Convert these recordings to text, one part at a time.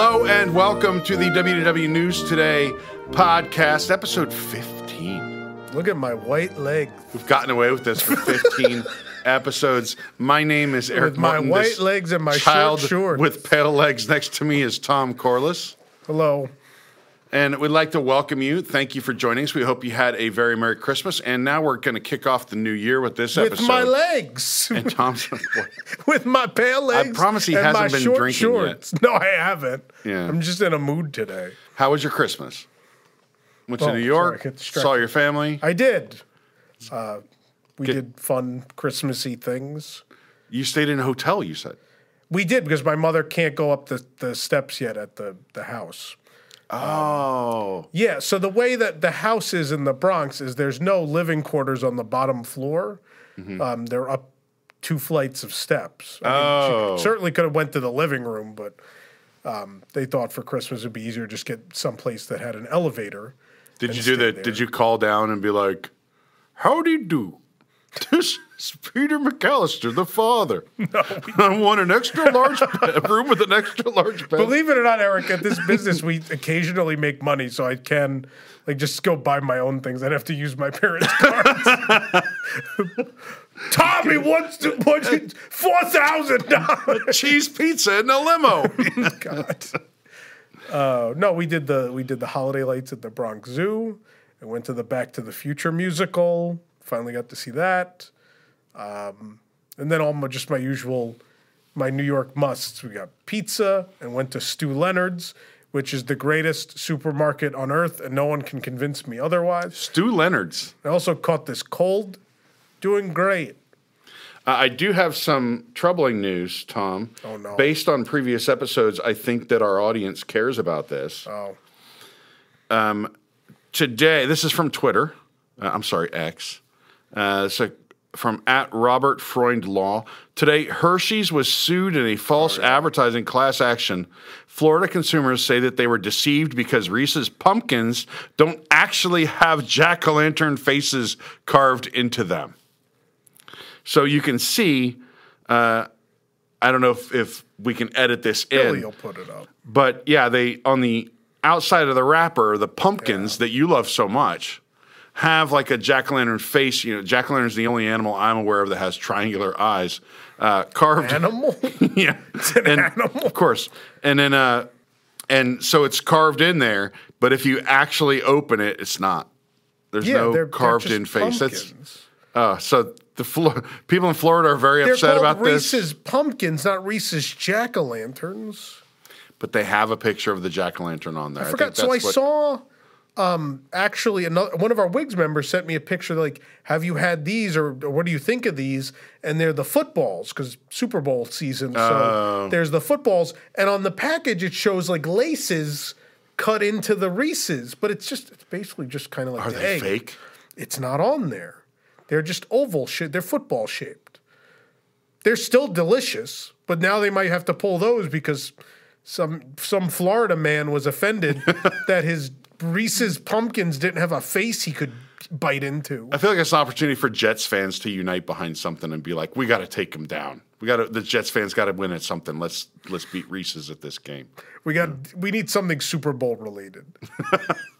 Hello and welcome to the WDW News Today podcast, episode 15. Look at my white leg. We've gotten away with this for 15 episodes. My name is Eric With my Morton. white legs and my short child shorts. with pale legs next to me is Tom Corless. Hello. And we'd like to welcome you. Thank you for joining us. We hope you had a very Merry Christmas. And now we're going to kick off the new year with this With episode. With my legs. And Tom's. With my pale legs. I promise he hasn't been drinking yet. No, I haven't. Yeah. I'm just in a mood today. How was your Christmas? Went to Oh, New York, distracted. saw your family. I did. Uh, we Get- did fun Christmassy things. You stayed in a hotel, you said. We did because my mother can't go up the, the steps yet at the, the house. Oh. Yeah, so the way that the house is in the Bronx is there's no living quarters on the bottom floor. Mm-hmm. Um, they're up two flights of steps. I Oh. she certainly could have went to the living room, but um, they thought for Christmas it'd be easier to just get someplace that had an elevator. Did you do that? there. Did you call down and be like, "Howdy do? This is Peter McCallister, the father. No, I want an extra large room with an extra large bed." Believe it or not, Eric, at this business we occasionally make money, so I can like just go buy my own things. I'd have to use my parents' cards. Tommy wants to wants four thousand dollars. Cheese pizza in a limo. God. Uh, no, we did the we did the holiday lights at the Bronx Zoo. I went to the Back to the Future musical. Finally got to see that. Um, and then all my, just my usual, my New York musts. We got pizza and went to Stew Leonard's, which is the greatest supermarket on earth, and no one can convince me otherwise. Stew Leonard's. I also caught this cold. Doing great. Uh, I do have some troubling news, Tom. Oh, no. Based on previous episodes, I think that our audience cares about this. Oh, Um, today, this is from Twitter. Uh, I'm sorry, X. Uh, so from at Robert Freund Law. Today, Hershey's was sued in a false advertising class action. Florida consumers say that they were deceived because Reese's pumpkins don't actually have jack o' lantern faces carved into them. So you can see. Uh, I don't know if, if we can edit this Billy in. will put it up. But yeah, they on the outside of the wrapper, the pumpkins that you love so much have like a jack o' lantern face. You know, jack o' lantern is the only animal I'm aware of that has triangular eyes uh, carved. Animal. yeah, It's an and, animal. of course. And then, uh, and so it's carved in there. But if you actually open it, it's not. There's yeah, no they're, carved they're in face. That's uh, so the Flo- people in Florida are very They're upset about this. Reese's pumpkins, not Reese's jack o' lanterns. But they have a picture of the jack o' lantern on there. I forgot. So I what- saw. Um, actually, another one of our Wigs members sent me a picture. Like, have you had these, or, or what do you think of these? And they're the footballs because Super Bowl season. So Oh. there's the footballs, and on the package it shows like laces cut into the Reese's, but it's just it's basically just kind of like Are the they egg. fake? It's not on there. They're just oval shit. They're football shaped. They're still delicious, but now they might have to pull those because some some Florida man was offended that his Reese's pumpkins didn't have a face he could bite into. I feel like it's an opportunity for Jets fans to unite behind something and be like, we got to take him down. We got to. The Jets fans got to win at something. Let's let's beat Reese's at this game. We got we need something Super Bowl related.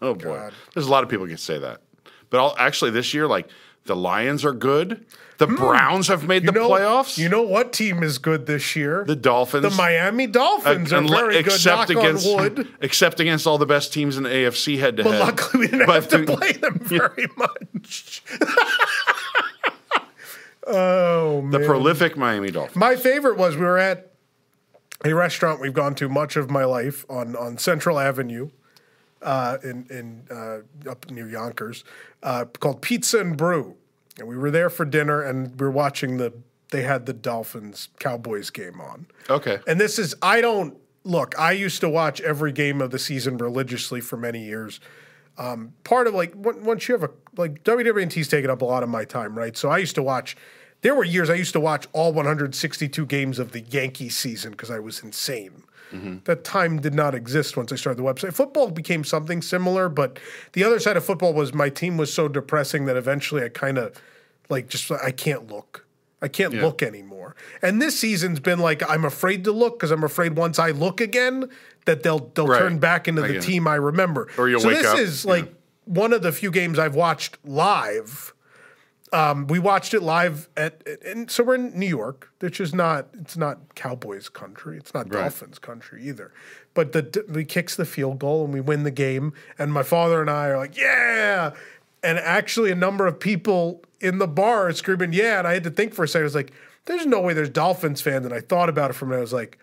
Oh boy, God. there's a lot of people can say that. But I'll, actually, this year, like the Lions are good. The Browns have made the Hmm. Know, playoffs. You know what team is good this year? the Dolphins. The Miami Dolphins are unle- very good. Knock against on wood. except against all the best teams in the AFC head to head. But luckily, we didn't But have to play them very much. oh man! The prolific Miami Dolphins. My favorite was we were at a restaurant we've gone to much of my life on on Central Avenue, uh, in in uh, up near Yonkers, uh, called Pizza and Brew, and we were there for dinner, and we were watching the they had the Dolphins Cowboys game on. Okay. And this is, I don't, look, I used to watch every game of the season religiously for many years. Um, part of like, once you have a, like, WWNT's taken up a lot of my time, right? So I used to watch, there were years I used to watch all 162 games of the Yankee season because I was insane. Mm-hmm. That time did not exist once I started the website. Football became something similar, but the other side of football was my team was so depressing that eventually I kind of like just I can't look. I can't look anymore. And this season's been like I'm afraid to look because I'm afraid once I look again that they'll they'll Right. turn back into I the it. team I remember. Or you'll so wake this up, is yeah. like one of the few games I've watched live. Um, we watched it live at, and so we're in New York, which is not it's not Cowboys country, it's not Dolphins country either. But the we kicks the field goal and we win the game, and my father and I are like, yeah. And actually, a number of people in the bar are screaming, yeah. And I had to think for a second. I was like, there's no way there's Dolphins fans. And I thought about it for a minute. I was like,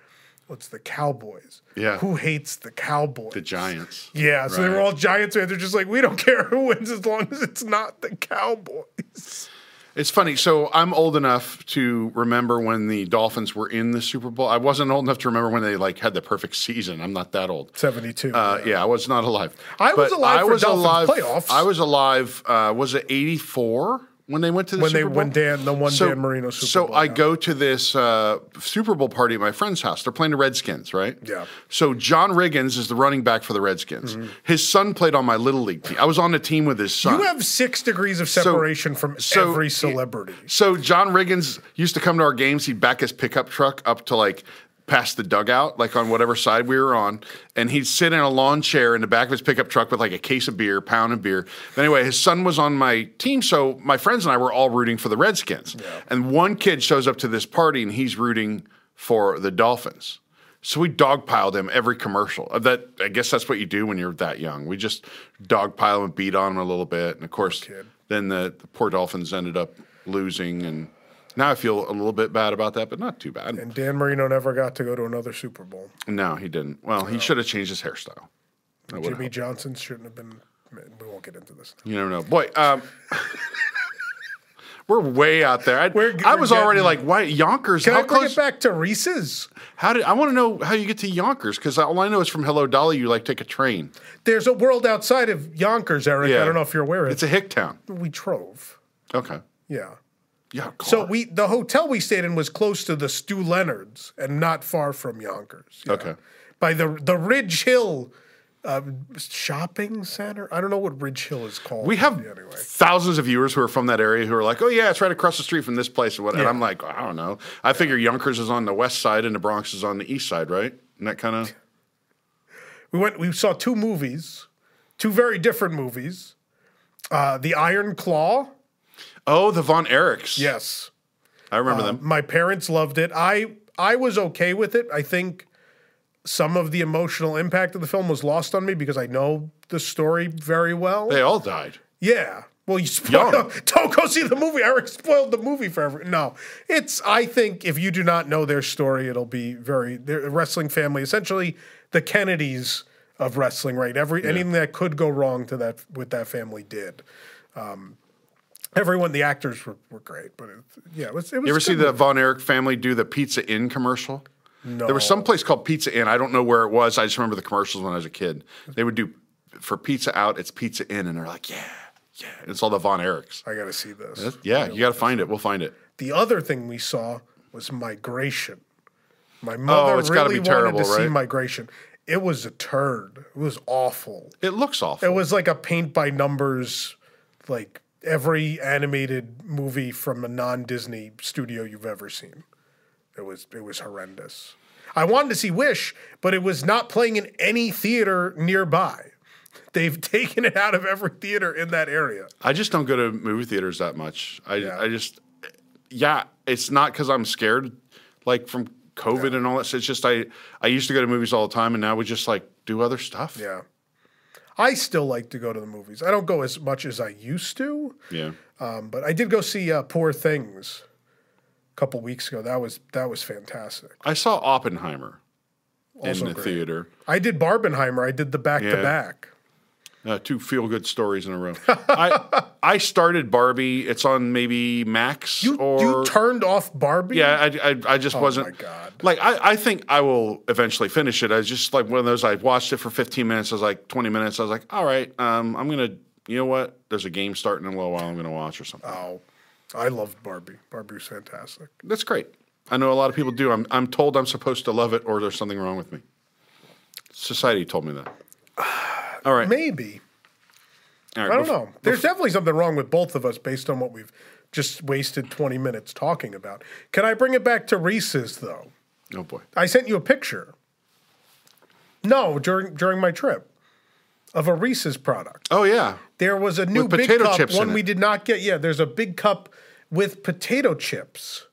what's the Cowboys? Yeah. Who hates the Cowboys? The Giants. Yeah, so they were all Giants fans. They're just like, we don't care who wins as long as it's not the Cowboys. It's funny. So I'm old enough to remember when the Dolphins were in the Super Bowl. I wasn't old enough to remember when they like had the perfect season. I'm not that old. 72. Uh, yeah, I was not alive. I was But alive I for was Dolphins alive. playoffs. I was alive. Uh, was it '84 when they went to the When Super they- Bowl? when Dan- the one so, Dan Marino Super so Bowl, I yeah. go to this uh, Super Bowl party at my friend's house. They're playing the Redskins, right? Yeah. So John Riggins is the running back for the Redskins. Mm-hmm. His son played on my little league team. I was on the team with his son. you have six degrees of separation from so- every celebrity. So John Riggins used to come to our games. He'd back his pickup truck up to like past the dugout, like on whatever side we were on, and he'd sit in a lawn chair in the back of his pickup truck with like a case of beer, pound of beer. But anyway, his son was on my team, so my friends and I were all rooting for the Redskins. And one kid shows up to this party and he's rooting for the Dolphins. So we dogpiled him every commercial. Uh, That I guess that's what you do when you're that young. We just dogpile him and beat on him a little bit, and of course, then the, the poor Dolphins ended up losing, and now I feel a little bit bad about that, but not too bad. And Dan Marino never got to go to another Super Bowl. no, he didn't. Well, he should have changed his hairstyle. Would've Jimmy Johnson shouldn't have been. We won't get into this. You never know. Boy, um, we're way out there. I, We're- I we're was already like, why Yonkers? Can how I bring close? it back to Reese's? How did I want to know how you get to Yonkers? Because all I know is from Hello Dolly, you like take a train. There's a world outside of Yonkers, Eric. Yeah. I don't know if you're aware of It's a hick town. We drove. Okay. Yeah. Yeah. So we the hotel we stayed in was close to the Stew Leonard's and not far from Yonkers. Yeah. Okay. By the the Ridge Hill uh, shopping center. I don't know what Ridge Hill is called. we have anyway. thousands of viewers who are from that area who are like, "Oh yeah, it's right across the street from this place." And, what, and Yeah. I'm like, I don't know. I figure Yonkers is on the west side and the Bronx is on the east side, right? And that kind of. We went. We saw two movies, two very different movies. Uh, the Iron Claw. Oh, the Von Erichs. Yes. I remember Uh, them. My parents loved it. I I was okay with it. I think some of the emotional impact of the film was lost on me because I know the story very well. They all died. Yeah. Well, you spoil. Young. Don't go see the movie. Eric spoiled the movie for everyone. No, it's. I think if you do not know their story, it'll be very. They're a wrestling family, essentially the Kennedys of wrestling. Right. Every anything that could go wrong to that with that family did. Um, everyone, the actors were, were great, but it, yeah, it was. It was You ever see the Von Erich family do the Pizza Inn commercial? No. There was some place called Pizza Inn. I don't know where it was. I just remember the commercials when I was a kid. They would do for Pizza Out, it's Pizza Inn, and they're like, yeah, yeah. And it's all the Von Erichs. I got to see this. Yeah, you got to find it. We'll find it. The other thing we saw was migration. My oh, mother Oh, it's really be terrible, wanted to see migration. It was a turd. It was awful. It looks awful. It was like a paint by numbers, like every animated movie from a non Disney studio you've ever seen. It was it was horrendous. I wanted to see Wish, but it was not playing in any theater nearby. They've taken it out of every theater in that area. I just don't go to movie theaters that much. I, Yeah. I just, yeah, it's not because I'm scared, like from COVID and all that. It's just I, I used to go to movies all the time, and now we just like do other stuff. Yeah. I still like to go to the movies. I don't go as much as I used to, Yeah. um, but I did go see uh, Poor Things a couple weeks ago. That was that was fantastic. I saw Oppenheimer Also in the great. theater. I did Barbenheimer. I did the back to back. Uh, two feel good stories in a row. I I started Barbie. It's on maybe Max You or you turned off Barbie? yeah. I, I, I just wasn't. Oh my God. Like I, I think I will eventually finish it. I was just like one of those. I watched it for 15 minutes. I was like 20 minutes. I was like, all right, um, I'm gonna. You know what? There's a game starting in a little while. I'm gonna watch or something. Oh, I loved Barbie. Barbie was fantastic. That's great. I know a lot of people do. I'm I'm told I'm supposed to love it, or there's something wrong with me. Society told me that. All right. Maybe. All right, I don't bef- know. There's definitely something wrong with both of us based on what we've just wasted 20 minutes talking about. Can I bring it back to Reese's though? Oh boy. I sent you a picture. No, during during my trip of a Reese's product. Oh yeah. There was a new With big potato cup, one we did not get. Yeah, there's a big cup with potato chips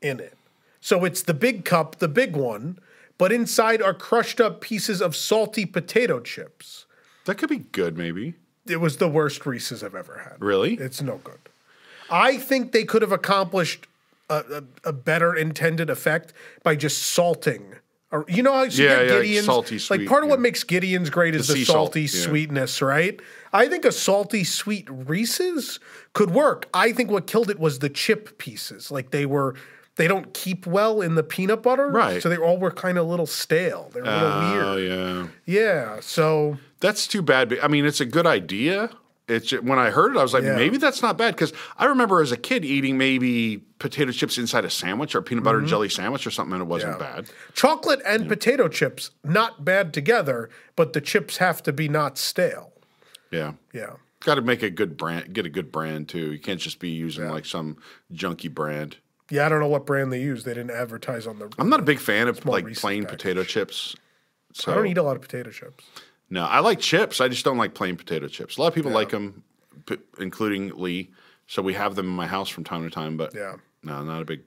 in it. So it's the big cup, the big one, but inside are crushed up pieces of salty potato chips. That could be good, maybe. It was the worst Reese's I've ever had. Really? It's no good. I think they could have accomplished a, a, a better intended effect by just salting. Or, you know how you Yeah, get yeah, like Gideon's? salty like part of what makes Gideon's great is The the, salt, salty yeah. sweetness, right? I think a salty sweet Reese's could work. I think what killed it was the chip pieces. Like they were, they don't keep well in the peanut butter, Right. So they all were kind of a little stale. They're a little weird. Oh weird. yeah. Yeah. So That's too bad. I mean, it's a good idea. It's when I heard it, I was like, Yeah. maybe that's not bad because I remember as a kid eating maybe potato chips inside a sandwich or peanut butter and jelly sandwich or something, and it wasn't Mm-hmm. Yeah. bad. Chocolate and potato chips, not bad together, but the chips have to be not stale. Yeah, Yeah. got to make a good brand, get a good brand too. You can't just be using like some junky brand. Yeah, I don't know what brand they use. They didn't advertise on the. I'm not a big fan of like plain package. potato chips. So I don't eat a lot of potato chips. No, I like chips. I just don't like plain potato chips. A lot of people like them, including Lee. So we have them in my house from time to time. But Yeah. no, not a big.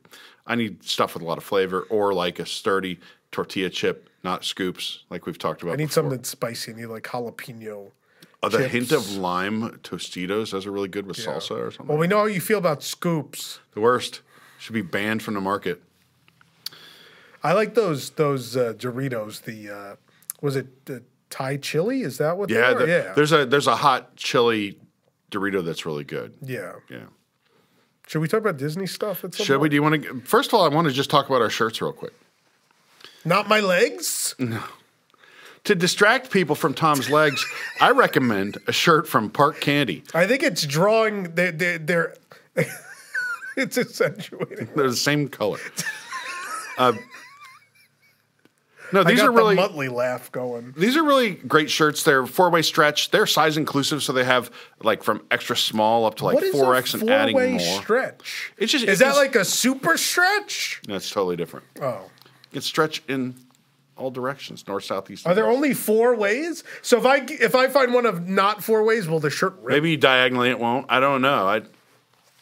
I need stuff with a lot of flavor or like a sturdy tortilla chip, not scoops like we've talked about. I need before. something that's spicy. I need like jalapeno. Oh, the hint of lime Tostitos. Those are really good with salsa or something. Well, we know how you feel about scoops. the worst should be banned from the market. I like those those uh, Doritos. The uh, was it the Thai chili? Is that what? Yeah, the- yeah, There's a there's a hot chili Dorito that's really good. yeah. Yeah. Should we talk about Disney stuff? At some Should we? Do you want to? First of all, I want to just talk about our shirts real quick. Not my legs. No. To distract people from Tom's legs, I recommend a shirt from Park Candy. I think it's drawing. They they they're. it's accentuating. They're the same color. Uh, no, I these are really Muttley laugh going. these are really great shirts. They're four way stretch. They're size inclusive, so they have like from extra small up to like four X and adding more. stretch? It's just- is it's that just- like a super stretch? That's totally different. Oh, It's stretch in all directions, north, south, east. are there west. only four ways? So if I if I find one of not four ways, will the shirt rip? Maybe diagonally it won't. I don't know. I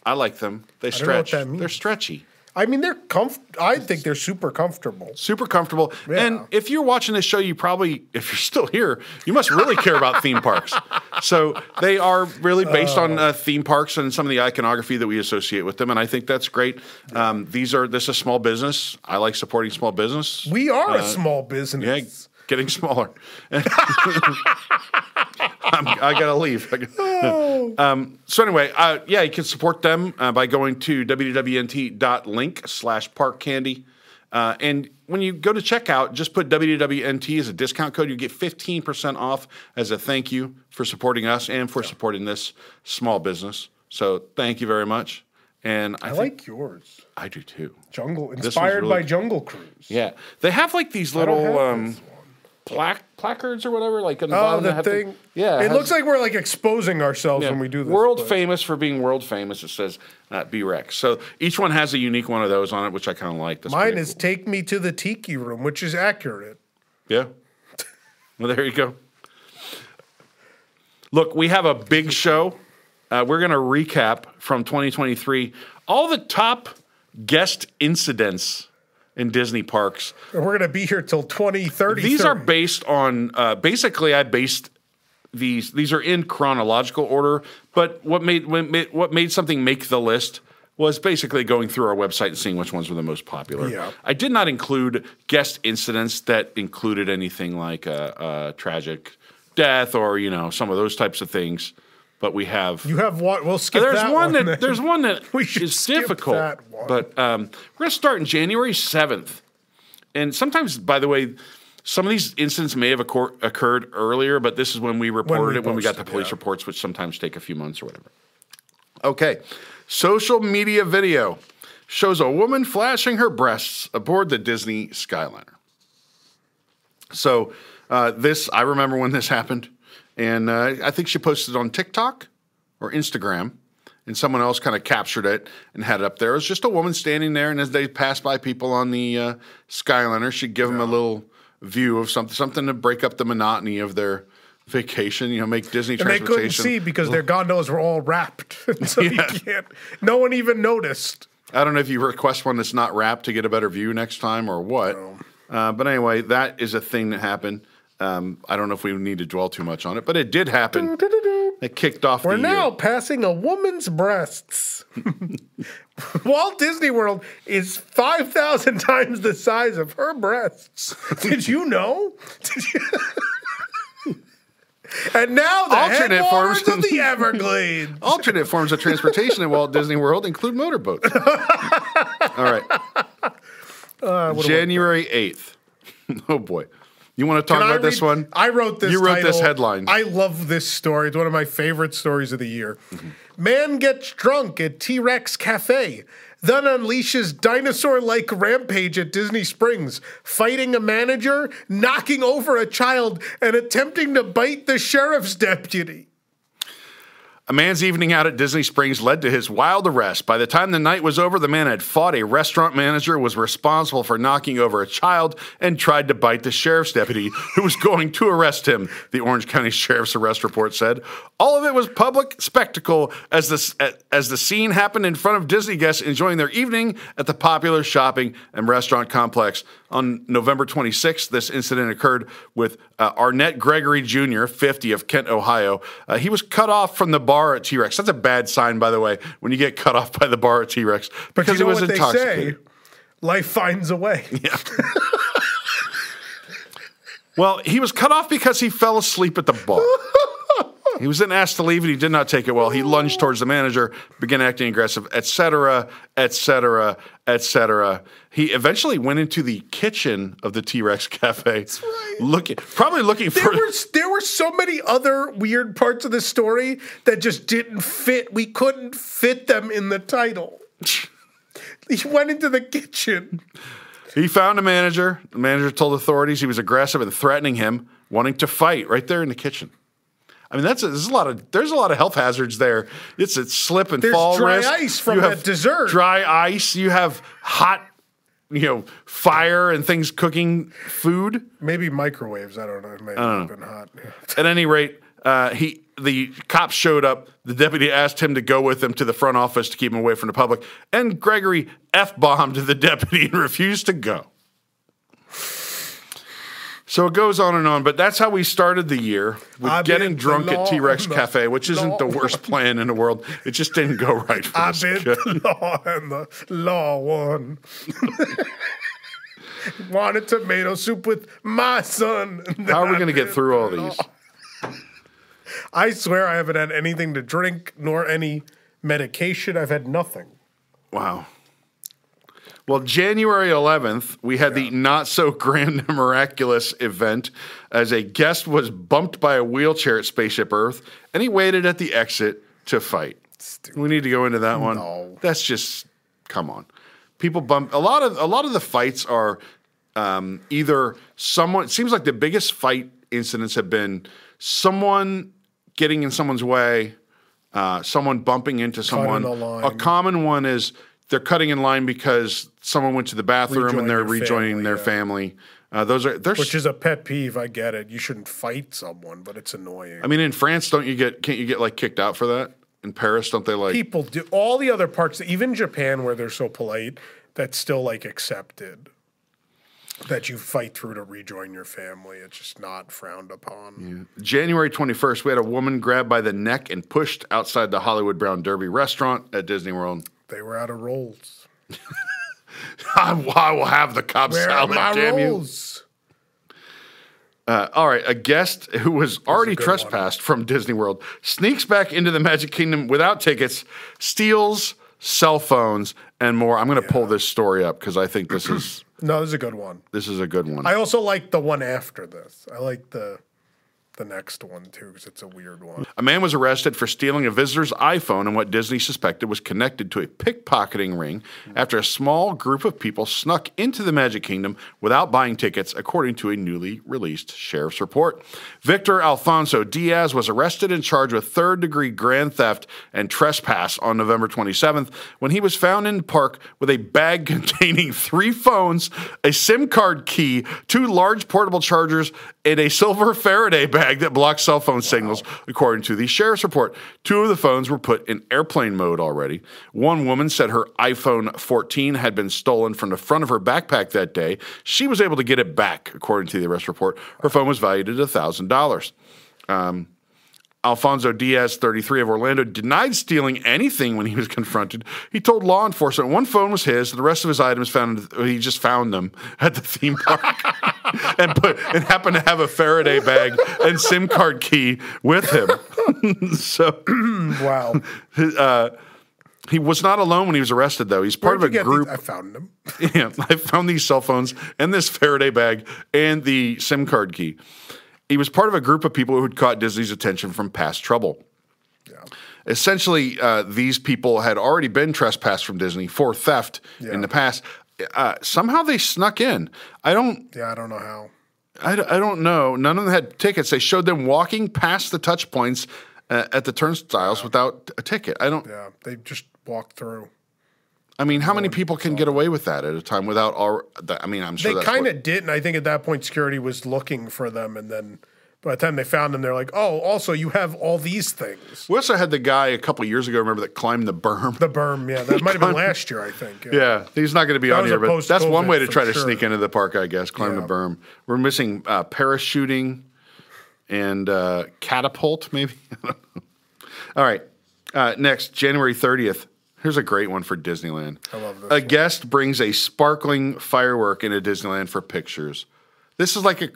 I like them. They what stretch. They're stretchy. I mean, they're comf. I think they're super comfortable. Super comfortable. Yeah. And if you're watching this show, you probably, if you're still here, you must really care about theme parks. So they are really based on Oh. uh, theme parks and some of the iconography that we associate with them, and I think that's great. Um, these are this is a small business. I like supporting small business. We are a small business. Uh, Yeah, getting smaller. I'm, I gotta leave. Gotta- um, so anyway, uh, yeah, you can support them uh, by going to wwnt.link slash park candy. Uh, and when you go to checkout, just put WWNT as a discount code. You get 15% off as a thank you for supporting us and for supporting this small business. So thank you very much. And I, I like yours. I do too. Jungle inspired really by. Jungle Cruise. Yeah, they have like these little um. Plaque placards or whatever, like on the Oh, bottom. that the have thing. yeah, it has- looks like we're like exposing ourselves when we do this. World but- famous for being world famous. It says uh, B-Rex. So each one has a unique one of those on it, which I kind of like. That's Mine pretty is. "Take Me to the Tiki Room," which is accurate. yeah. Well, there you go. Look, we have a big show. Uh, we're going to recap from 2023 all the top guest incidents in Disney parks. And we're gonna be here till twenty thirty. These are based on uh, basically I based these these are in chronological order, but what made what made, what made something make the list was basically going through our website and seeing which ones were the most popular. Yeah. I did not include guest incidents that included anything like a, a tragic death or you know some of those types of things, but we have You have one. We'll skip there's that one, that then. there's one that We should is skip difficult. that one. But um, we're going to start in January seventh, and sometimes, by the way, some of these incidents may have occur- occurred earlier, but this is when we reported we it when we got the police yeah. reports, which sometimes take a few months or whatever. Okay, social media video shows a woman flashing her breasts aboard the Disney Skyliner. So uh, this, I remember when this happened, and uh, I think she posted on TikTok or Instagram, and someone else kind of captured it and had it up there. It was just a woman standing there, and as they passed by people on the uh, Skyliner, she'd give them a little view of something, something to break up the monotony of their vacation. You know, make Disney And they couldn't see because their gondolas were all wrapped. so you can't, no one even noticed. I don't know if you request one that's not wrapped to get a better view next time or what. Uh, but anyway, that is a thing that happened. Um, I don't know if we need to dwell too much on it, but it did happen. It kicked off We're now year. passing a woman's breasts. Walt Disney World is 5,000 times the size of her breasts. Did you know? Did you- and now the Alternate forms. of the Everglades. Alternate forms of transportation at Walt Disney World include motorboats. All right. Uh, January 8th. Oh, boy. You want to talk Can about this one? I wrote this. You wrote this headline. I love this story. It's one of my favorite stories of the year. Mm-hmm. Man gets drunk at T Rex Cafe, then unleashes dinosaur-like rampage at Disney Springs, fighting a manager, knocking over a child, and attempting to bite the sheriff's deputy. A man's evening out at Disney Springs led to his wild arrest. By the time the night was over, the man had fought a restaurant manager, was responsible for knocking over a child, and tried to bite the sheriff's deputy who was going to arrest him, the Orange County Sheriff's arrest report said. All of it was public spectacle as the, as the scene happened in front of Disney guests enjoying their evening at the popular shopping and restaurant complex. On November 26th, this incident occurred with uh, Arnett Gregory Jr., 50 of Kent, Ohio. Uh, he was cut off from the bar at T Rex. That's a bad sign, by the way, when you get cut off by the bar at T Rex because you know he was what intoxicated. they say? Life finds a way. Yeah. Well, he was cut off because he fell asleep at the bar. he was then asked to leave and he did not take it well. He lunged towards the manager, began acting aggressive, etc., etc., etc. He eventually went into the kitchen of the T Rex Cafe, looking probably looking There for. were there were so many other weird parts of the story that just didn't fit. We couldn't fit them in the title. he went into the kitchen. He found a manager. The manager told authorities he was aggressive and threatening him, wanting to fight right there in the kitchen. I mean, that's a, there's a lot of there's a lot of health hazards there. It's a slip and There's fall dry risk. ice from You that have dessert. Dry ice. You have hot, you know, fire and things cooking food. Maybe microwaves. I don't know. It may have been hot. At any rate, uh, he the cops showed up. The deputy asked him to go with them to the front office to keep him away from the public, and Gregory f bombed the deputy and refused to go. So it goes on and on, but that's how we started the year with I getting drunk at T Rex Cafe, which isn't the worst plan in the world. It just didn't go right for I us. bent the law and the law won. Wanted tomato soup with my son. How are we going to get through all these? I swear I haven't had anything to drink nor any medication. I've had nothing. Wow. Well, January 11th, we had the not so grand and miraculous event as a guest was bumped by a wheelchair at Spaceship Earth and he waited at the exit to fight. We need to go into that one. No. That's just come on. People bump a lot of a lot of the fights are um, either someone. It seems like the biggest fight incidents have been someone getting in someone's way, uh, someone bumping into someone. A common one is they're cutting in line because someone went to the bathroom Rejoin and they're rejoining family, their yeah. family. Uh, those are there's. Which is a pet peeve. I get it. You shouldn't fight someone, but it's annoying. I mean, in France, don't you get? Can't you get like kicked out for that? In Paris, don't they like? People do all the other parts, even Japan, where they're so polite, that's still like accepted. That you fight through to rejoin your family. It's just not frowned upon. January 21st, we had a woman grabbed by the neck and pushed outside the Hollywood Brown Derby restaurant at Disney World. They were out of rolls. I, I will have the Cobb Where are my damn you. rolls? Uh, all right, a guest who was already good one. trespassed from Disney World sneaks back into the Magic Kingdom without tickets, steals cell phones and more. I'm going to pull this story up because I think this is No, this is a good one. this is a good one. I also like the one after this. I like the the next one too because it's a weird one. A man was arrested for stealing a visitor's iPhone and what Disney suspected was connected to a pickpocketing ring after a small group of people snuck into the Magic Kingdom without buying tickets, according to a newly released sheriff's report. Victor Alfonso Diaz was arrested and charged with third degree grand theft and trespass on November 27th when he was found in the park with a bag containing three phones, a SIM card key, two large portable chargers, and a silver Faraday bag that blocks cell phone signals, according to the sheriff's report. Two of the phones were put in airplane mode already. One woman said her iPhone 14 had been stolen from the front of her backpack that day. She was able to get it back, according to the arrest report. Her phone was valued at $1,000. Alfonso Diaz, 33 of Orlando, denied stealing anything when he was confronted. He told law enforcement one phone was his, the rest of his items found he just found them at the theme park and put and happened to have a Faraday bag and SIM card key with him. so Wow. uh, he was not alone when he was arrested, though. He's part Where'd of a group. these? I found them. yeah, I found these cell phones and this Faraday bag and the SIM card key. He was part of a group of people who had caught Disney's attention from past trouble. Essentially, uh, these people had already been trespassed from Disney for theft Yeah. in the past. Uh, somehow they snuck in. I don't. Yeah, I don't know how. I, I don't know. None of them had tickets. They showed them walking past the touch points uh, at the turnstiles without a ticket. I don't. Yeah, they just walked through. I mean, how many people can get away with that at a time without all? I mean, I'm sure They kind of did, and I think at that point security was looking for them, and then by the time they found them, they're like, "Oh, also you have all these things." We also had the guy a couple years ago. Remember that climbed the berm? The berm, yeah, that might have been last year, I think. yeah, he's not going to be on here, but that's one way to try to sure. sneak into the park, I guess. Climb the berm. We're missing uh, parachuting and uh, catapult, maybe. All right. Uh, next, January 30th. Here's a great one for Disneyland. I love this A one. guest brings a sparkling firework into Disneyland for pictures. This is like a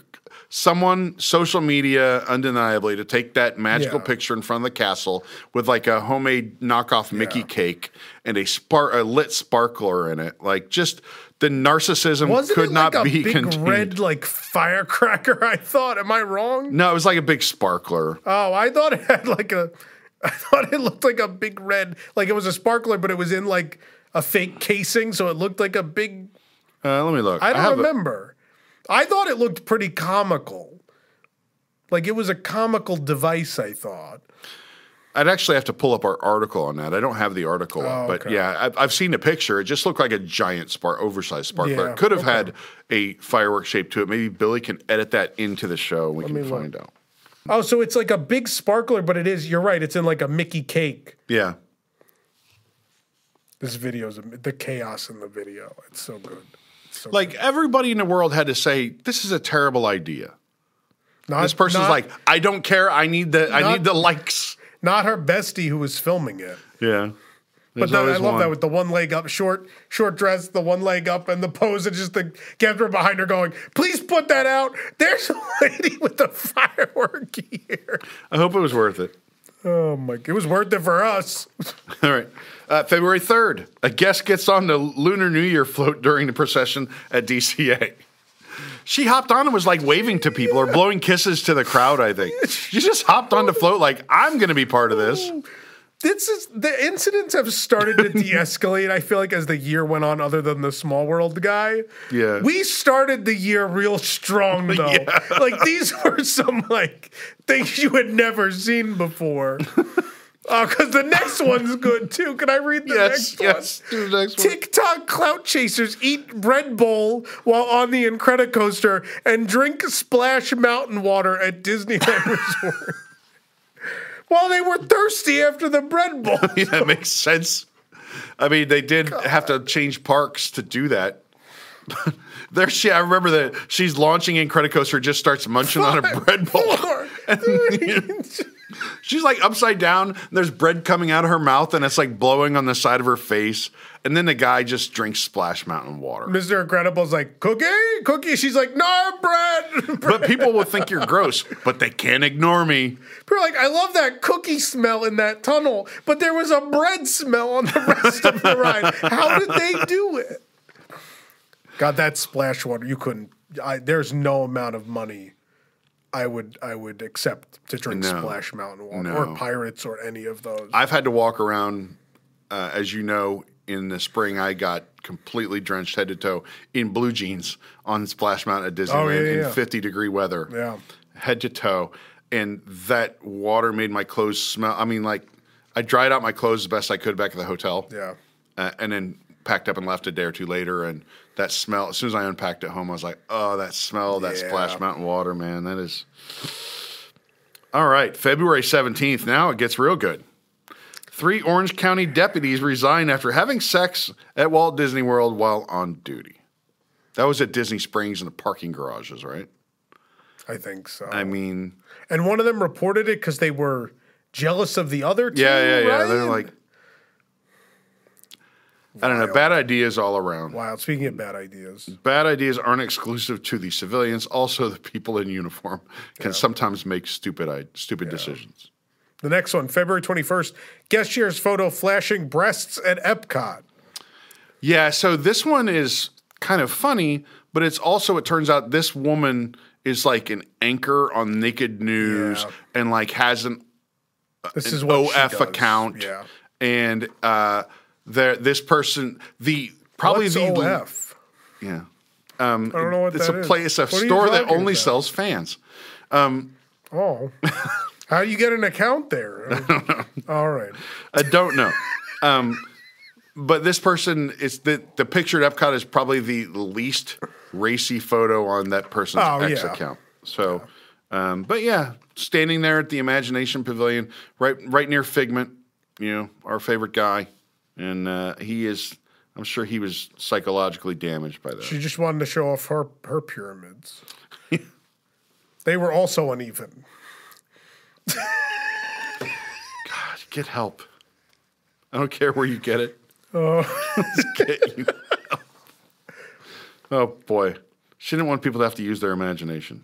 someone social media undeniably to take that magical Yeah. picture in front of the castle with like a homemade knockoff Mickey Yeah. cake and a spark a lit sparkler in it. Like just the narcissism Wasn't could it not like a be big contained. red like firecracker? I thought. Am I wrong? No, it was like a big sparkler. Oh, I thought it had like a. I thought it looked like a big red, like it was a sparkler, but it was in like a fake casing, so it looked like a big. Uh, let me look. I don't a- remember. I thought it looked pretty comical. Like it was a comical device. I thought. I'd actually have to pull up our article on that. I don't have the article up, but Oh, okay. yeah, I've, I've seen a picture. It just looked like a giant spark, oversized sparkler. Yeah, it could have okay. had a firework shape to it. Maybe Billy can edit that into the show. and We me can look. find out. Oh, so it's like a big sparkler, but it is. You're right. It's in like a Mickey cake. Yeah, This video's the chaos in the video. It's so good. It's so like everybody in the world had to say this is a terrible idea. not, This person's not- like, I don't care. I need the I need the likes. not her bestie who was filming it. Yeah, But then I love that with the one leg up, short, short dress, the one leg up, and the pose, and just the camera behind her going, "Please put that out." There's a lady with a firework here. I hope it was worth it. Oh my! It was worth it for us. All right. Uh, February 3rd, a guest gets on the Lunar New Year float during the procession at DCA. She hopped on and was like waving to people or blowing kisses to the crowd, I think. She just hopped on the float like, I'm going to be part of this. This is the incidents have started to de-escalate. I feel like as the year went on, other than the small world guy, Yeah. we started the year real strong though. Yeah. Like these were some like things you had never seen before. Uh, because the next one's good too. Can I read the Yes, next yes. one? Do the next one. TikTok clout chasers eat bread bowl while on the Incredicoaster and drink Splash Mountain water at Disneyland Resort. While they were thirsty after the Red Bull. Yeah, that makes sense. I mean, they did have to change parks to do that. there she, I remember that she's launching Incredicoaster, just starts munching on a bread bowl. Four, She's like upside down. And there's bread coming out of her mouth, and it's like blowing on the side of her face. And then the guy just drinks Splash Mountain water. Mr. Incredible's like, cookie, cookie. She's like, no, bread. But people will think you're gross, but they can't ignore me. People are like, I love that cookie smell in that tunnel, but there was a bread smell on the rest of the ride. How did they do it? God, that splash water, you couldn't. I, there's no amount of money I would I would accept to drink No. Splash Mountain water No. or Pirates or any of those. I've had to walk around, uh, as you know, in the spring. I got completely drenched head to toe in blue jeans on Splash Mountain at Disneyland Oh, yeah, in yeah. 50 degree weather. Yeah. head to toe, and that water made my clothes smell. I mean, like I dried out my clothes as best I could back at the hotel. Yeah. uh, and then packed up and left a day or two later. And that smell, as soon as I unpacked at home, I was like, oh, that smell, that Yeah. Splash Mountain water, man, that is. All right, February 17th. Now it gets real good. Three Orange County deputies resign after having sex at Walt Disney World while on duty. That was at Disney Springs in the parking garages, right? I think so. I mean, and one of them reported it because they were jealous of the other two. yeah, yeah, yeah. right? They're like, I don't know, bad ideas all around. Wow. Speaking of bad ideas, Bad ideas aren't exclusive to the civilians. Also, the people in uniform can sometimes make stupid, stupid decisions. the next one, February twenty first, guest shares photo flashing breasts at Epcot. Yeah. So this one is kind of funny, but it's also it turns out this woman is like an anchor on Naked News Yeah. and like has an This is what OF account. Yeah. And uh, there, this person, the probably What's the OF? yeah. I don't know what It's a is. place, a What store that only about? sells fans. um, Oh. How do you get an account there? All right. I don't know. um, but this person is the the picture at Epcot is probably the least racy photo on that person's Oh, X yeah. account. So, um, but yeah, standing there at the Imagination Pavilion, right right near Figment, you know, our favorite guy, and uh, he is. I'm sure he was psychologically damaged by that. She just wanted to show off her her pyramids. they were also uneven. God, get help. I don't care where you get it. Just get you help. Oh boy, she didn't want people to have to use their imagination.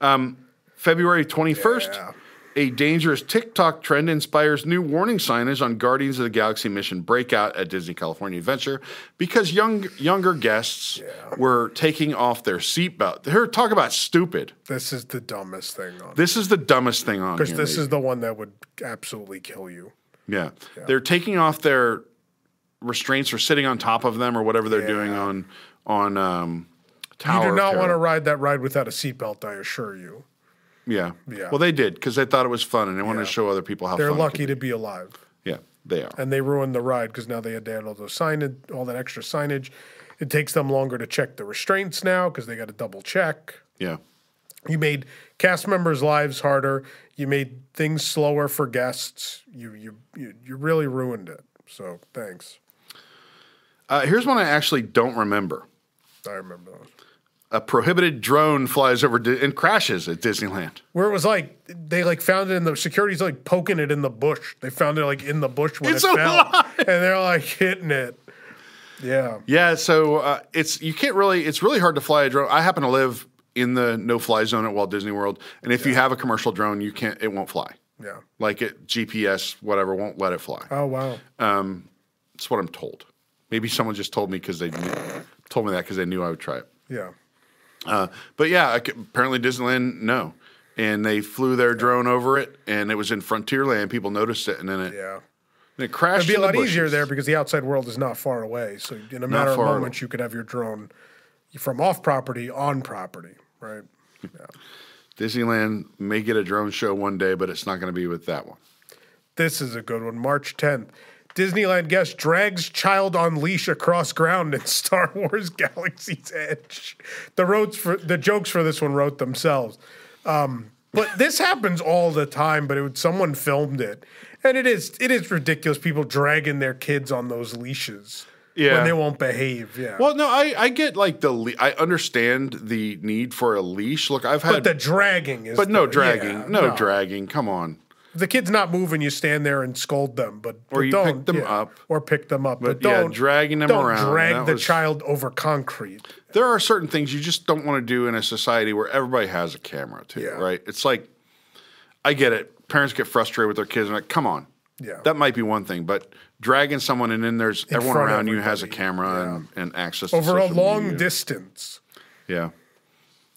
Um, February twenty first, Yeah. A dangerous TikTok trend inspires new warning signage on Guardians of the Galaxy mission breakout at Disney California Adventure because young younger guests were taking off their seatbelt. Here, talk about stupid. This is the dumbest thing on This is the dumbest thing on because this maybe. is the one that would absolutely kill you. Yeah. They're taking off their restraints or sitting on top of them or whatever they're doing on on um You do not want to ride that ride without a seatbelt, I assure you. Yeah. Yeah. Well, they did because they thought it was fun and they wanted Yeah. to show other people how They're fun. it lucky could to be alive. be. Yeah, they are. And they ruined the ride because now they had to add all those signage, all that extra signage. It takes them longer to check the restraints now because they got to double check. yeah. You made cast members' lives harder. You made things slower for guests. You you you, you really ruined it. So thanks. Uh, here's one I actually don't remember. I remember those. A prohibited drone flies over and crashes at Disneyland. Where it was like they like found it in the security's like poking it in the bush. They found it like in the bush when It's it fell, and they're like hitting it. Yeah, Yeah, so uh, it's you can't really. It's really hard to fly a drone. I happen to live in the no-fly zone at Walt Disney World, and if you have a commercial drone, you can't. It won't fly. yeah. Like it GPS, whatever, won't let it fly. Oh wow. That's what I'm told. Maybe someone just told me because they knew, told me that because they knew I would try it. Yeah. Uh, but yeah, apparently Disneyland no, and they flew their drone over it, and it was in Frontierland. People noticed it, and then it, Yeah. and it crashed. It'd be a lot easier there because the outside world is not far away. So in a matter of moments, you could have your drone from off property on property, right? Yeah. Disneyland may get a drone show one day, but it's not going to be with that one. This is a good one. March 10th. Disneyland guest drags child on leash across ground in Star Wars Galaxy's Edge. The roads for the jokes for this one wrote themselves. Um, but this happens all the time. But it would, someone filmed it, and it is it is ridiculous. People dragging their kids on those leashes Yeah. when they won't behave. Yeah. Well, no, I, I get like the le- I understand the need for a leash. Look, I've had, but the dragging is. but no dragging, yeah, no, dragging. Come on, If the kid's not moving, you stand there and scold them, but Or but you don't, pick them yeah, up. or pick them up. But, But, don't dragging them don't around, Drag that the was- child over concrete. there are certain things you just don't want to do in a society where everybody has a camera too, Yeah. right? It's like I get it. Parents get frustrated with their kids and like, come on. Yeah. That might be one thing, but dragging someone and then there's everyone around you has a camera and, and access to over a long media. distance. Yeah.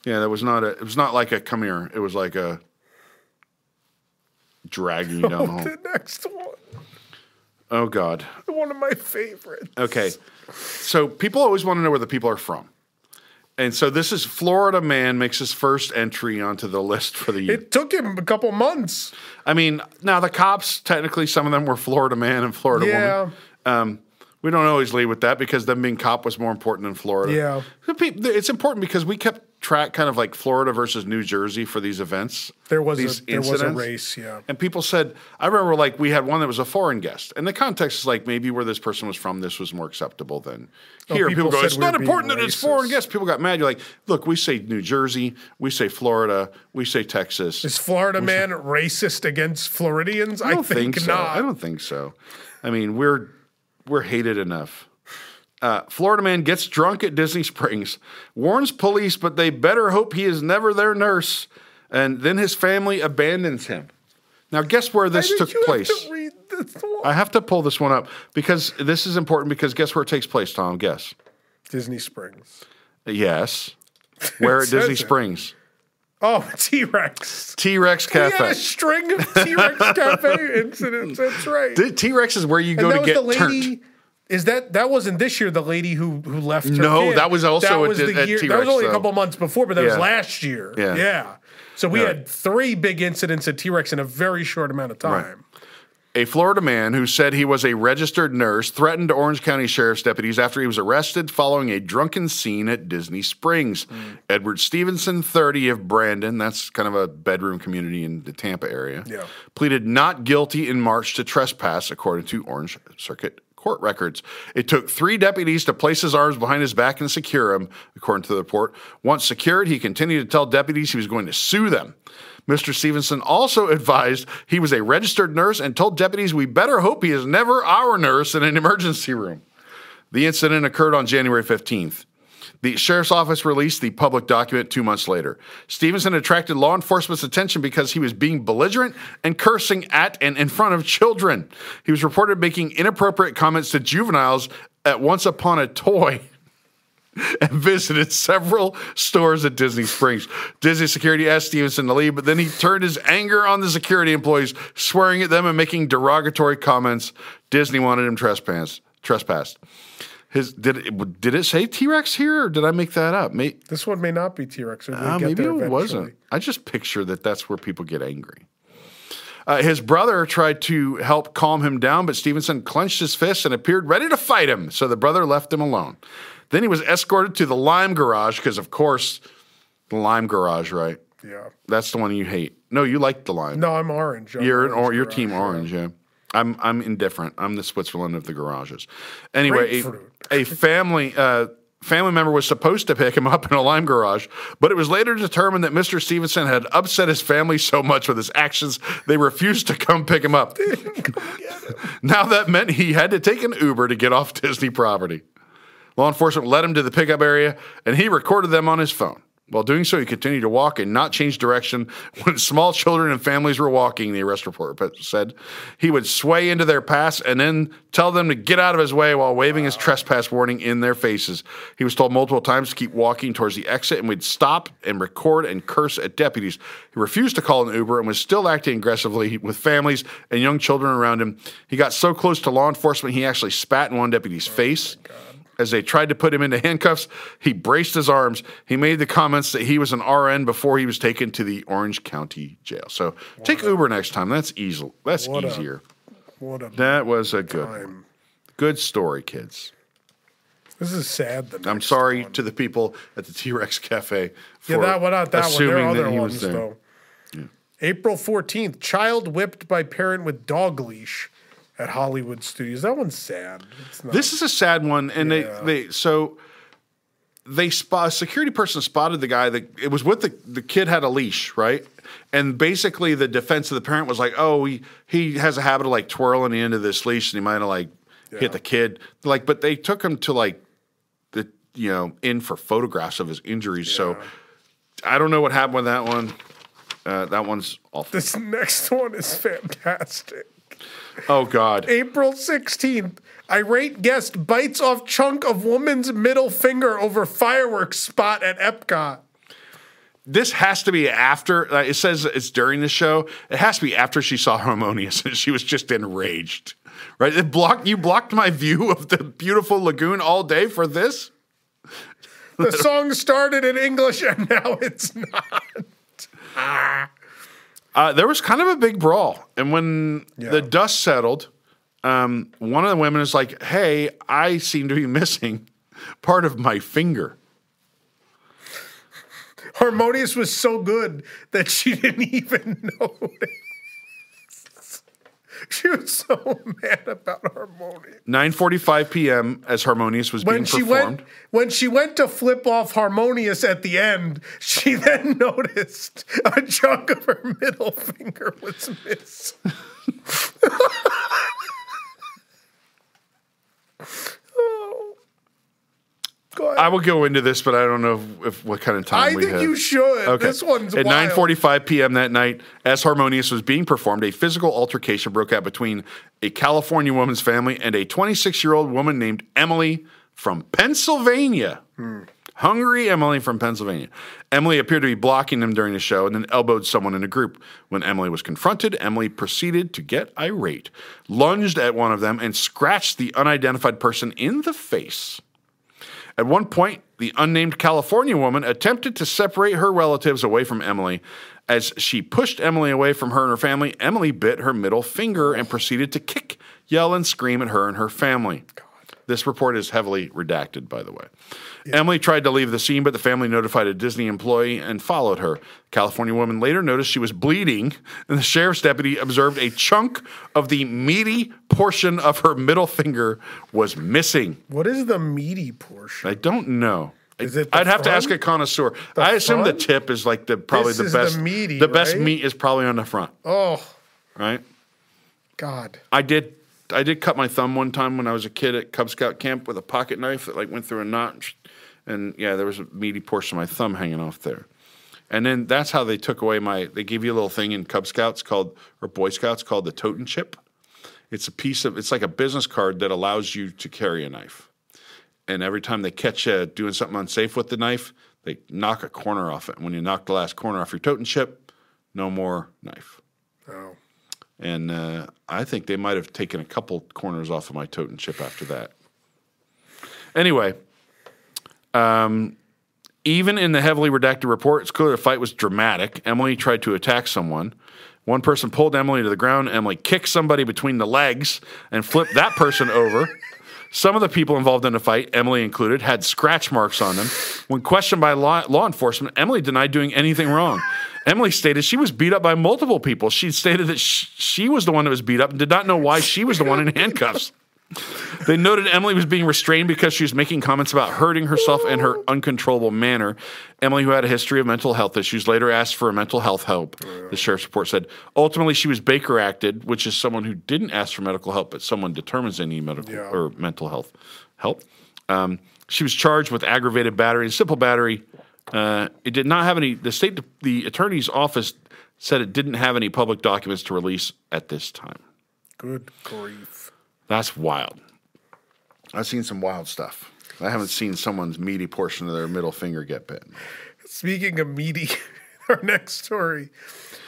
Yeah, that was not a. It was not like a come here. It was like a dragging you down hall. The next one, Oh God. one of my favorites. Okay. So people always want to know where the people are from. And so this is Florida man makes his first entry onto the list for the year. It took him a couple months. I mean, now the cops, technically, some of them were Florida man and Florida Yeah. woman. Um, we don't always lead with that because them being cop was more important than Florida. Yeah. It's important because we kept track kind of like Florida versus New Jersey for these events. There was these a there was a race. Yeah. And people said, I remember like we had one that was a foreign guest. And the context is like maybe where this person was from, this was more acceptable than oh, here. Oh, people people go, it's not important that it's foreign racist. guests. People got mad. You're like, look, we say New Jersey, we say Florida, we say Texas. Is Florida man racist against Floridians? I, I don't think, so. not. I don't think so. I mean, we're we're hated enough. Uh, Florida man gets drunk at Disney Springs, warns police, but they better hope he is never their nurse, and then his family abandons him. Now, guess where this took you have place? to this? I have to pull this one up because this is important. Because guess where it takes place, Tom? Guess. Disney Springs. Yes. Where at Disney. Springs? Oh, T Rex. T Rex We had Cafe. a string of T Rex cafe incidents. That's right. T Rex is where you go to get the lady. turned. Is that that wasn't this year? The lady who who left. Her No, kid. that was also that was the at year. That was only a couple months before, but that was last year. Yeah. yeah. So we Yeah. had three big incidents at T Rex in a very short amount of time. A Florida man who said he was a registered nurse threatened Orange County Sheriff's deputies after he was arrested following a drunken scene at Disney Springs. Mm. Edward Stevenson, 30 of Brandon, that's kind of a bedroom community in the Tampa area, Yeah. pleaded not guilty in March to trespass, according to Orange Circuit court records. It took three deputies to place his arms behind his back and secure him, according to the report. Once secured, he continued to tell deputies he was going to sue them. Mr. Stevenson also advised he was a registered nurse and told deputies we better hope he is never our nurse in an emergency room. The incident occurred on January 15th. The sheriff's office released the public document two months later. Stevenson attracted law enforcement's attention because he was being belligerent and cursing at and in front of children. He was reported making inappropriate comments to juveniles at Once Upon a Toy and visited several stores at Disney Springs. Disney security asked Stevenson to leave, but then he turned his anger on the security employees, swearing at them and making derogatory comments. Disney wanted him trespassed. Trespassed. His did it, did it say T Rex here, or did I make that up? May, This one may not be T Rex. uh, maybe it wasn't. I just picture that that's where people get angry. Uh, his brother tried to help calm him down, but Stevenson clenched his fists and appeared ready to fight him. So the brother left him alone. Then he was escorted to the Lime Garage because, of course, the Lime Garage, right? Yeah. That's the one you hate. No, you like the Lime. No, I'm orange. I'm You're an or orange you're garage, team yeah. orange, yeah. I'm I'm indifferent. I'm the Switzerland of the garages. Anyway, a, a family uh, family member was supposed to pick him up in a lime garage, but it was later determined that Mr. Stevenson had upset his family so much with his actions they refused to come pick him up. now that meant he had to take an Uber to get off Disney property. Law enforcement led him to the pickup area and he recorded them on his phone. While doing so, he continued to walk and not change direction. When small children and families were walking, the arrest report said, he would sway into their paths and then tell them to get out of his way while waving his trespass warning in their faces. He was told multiple times to keep walking towards the exit and would stop and record and curse at deputies. He refused to call an Uber and was still acting aggressively with families and young children around him. He got so close to law enforcement, he actually spat in one deputy's face. Oh As they tried to put him into handcuffs, he braced his arms. He made the comments that he was an RN before he was taken to the Orange County Jail. So take Uber next time. That's easy. That's What a- easier. What a That was a good, time. good story, kids. This is sad. I'm sorry one. to the people at the T Rex Cafe for Yeah, that one, not that one. There are other he ones though. April fourteenth, child whipped by parent with dog leash at Hollywood Studios. That one's sad. It's not. This is a sad one, and Yeah. they they so they spot a security person spotted the guy that it was with the the kid had a leash, right? And basically, the defense of the parent was like, "Oh, he he has a habit of like twirling the end of this leash, and he might have like Yeah. hit the kid." Like, but they took him to like the you know in for photographs of his injuries. So I don't know what happened with that one. Uh, that one's awful. this next one is fantastic. Oh God. April 16th, irate guest bites off chunk of woman's middle finger over fireworks spot at Epcot. this has to be after. Uh, it says it's during the show. It has to be after she saw Harmonious and she was just enraged. Right? It blocked. You blocked my view of the beautiful lagoon all day for this. The song started in English and now it's not. Uh, there was kind of a big brawl, and when Yeah. the dust settled, um, one of the women is like, "Hey, I seem to be missing part of my finger." Harmonious was so good that she didn't even notice. She was so mad about Harmonious. 9:45 p.m. as Harmonious was When being she performed. went when she went to flip off Harmonious at the end, she then noticed a chunk of her middle finger was missing. oh. Go ahead. I will go into this, but I don't know if, if what kind of time I we think have. you should. Okay. This one's At wild. 9:45 p.m. that night, as Harmonious was being performed, a physical altercation broke out between a California woman's family and a 26-year-old woman named Emily from Pennsylvania. Hmm. Hungry Emily from Pennsylvania. Emily appeared to be blocking them during the show and then elbowed someone in a group. When Emily was confronted, Emily proceeded to get irate, lunged at one of them, and scratched the unidentified person in the face. At one point, the unnamed California woman attempted to separate her relatives away from Emily. As she pushed Emily away from her and her family, Emily bit her middle finger and proceeded to kick, yell, and scream at her and her family. This report is heavily redacted, by the way. Emily tried to leave the scene, but the family notified a Disney employee and followed her. California woman later noticed she was bleeding, and the sheriff's deputy observed a chunk of the meaty portion of her middle finger was missing. What is the meaty portion? I don't know. Is it the I'd have to ask a connoisseur. I assume the tip is like the probably This the is the best. meaty, best right? meat is probably on the front, Oh right? God. I did. I did cut my thumb one time when I was a kid at Cub Scout camp with a pocket knife that like went through a notch, and yeah, there was a meaty portion of my thumb hanging off there. And then that's how they took away my. They give you a little thing in Cub Scouts called or Boy Scouts called the totem chip. It's a piece of. It's like a business card that allows you to carry a knife. And every time they catch you doing something unsafe with the knife, they knock a corner off it. And when you knock the last corner off your totem chip, no more knife. Oh. And uh, I think they might have taken a couple corners off of my totem chip after that. Anyway, um, even in the heavily redacted report, it's clear the fight was dramatic. Emily tried to attack someone. One person pulled Emily to the ground. Emily kicked somebody between the legs and flipped that person over. Some of the people involved in the fight, Emily included, had scratch marks on them. When questioned by law, law enforcement, Emily denied doing anything wrong. Emily stated she was beat up by multiple people. She stated that sh- she was the one that was beat up and did not know why she was the one in handcuffs. They noted Emily was being restrained because she was making comments about hurting herself in her uncontrollable manner. Emily, who had a history of mental health issues, later asked for a mental health help. The sheriff's report said ultimately she was Baker acted, which is someone who didn't ask for medical help, but someone determines need medical Yeah. or mental health help. Um, she was charged with aggravated battery and simple battery. Uh, it did not have any. The state, the attorney's office said it didn't have any public documents to release at this time. Good grief. That's wild. I've seen some wild stuff. I haven't seen someone's meaty portion of their middle finger get bit. Speaking of meaty, our next story.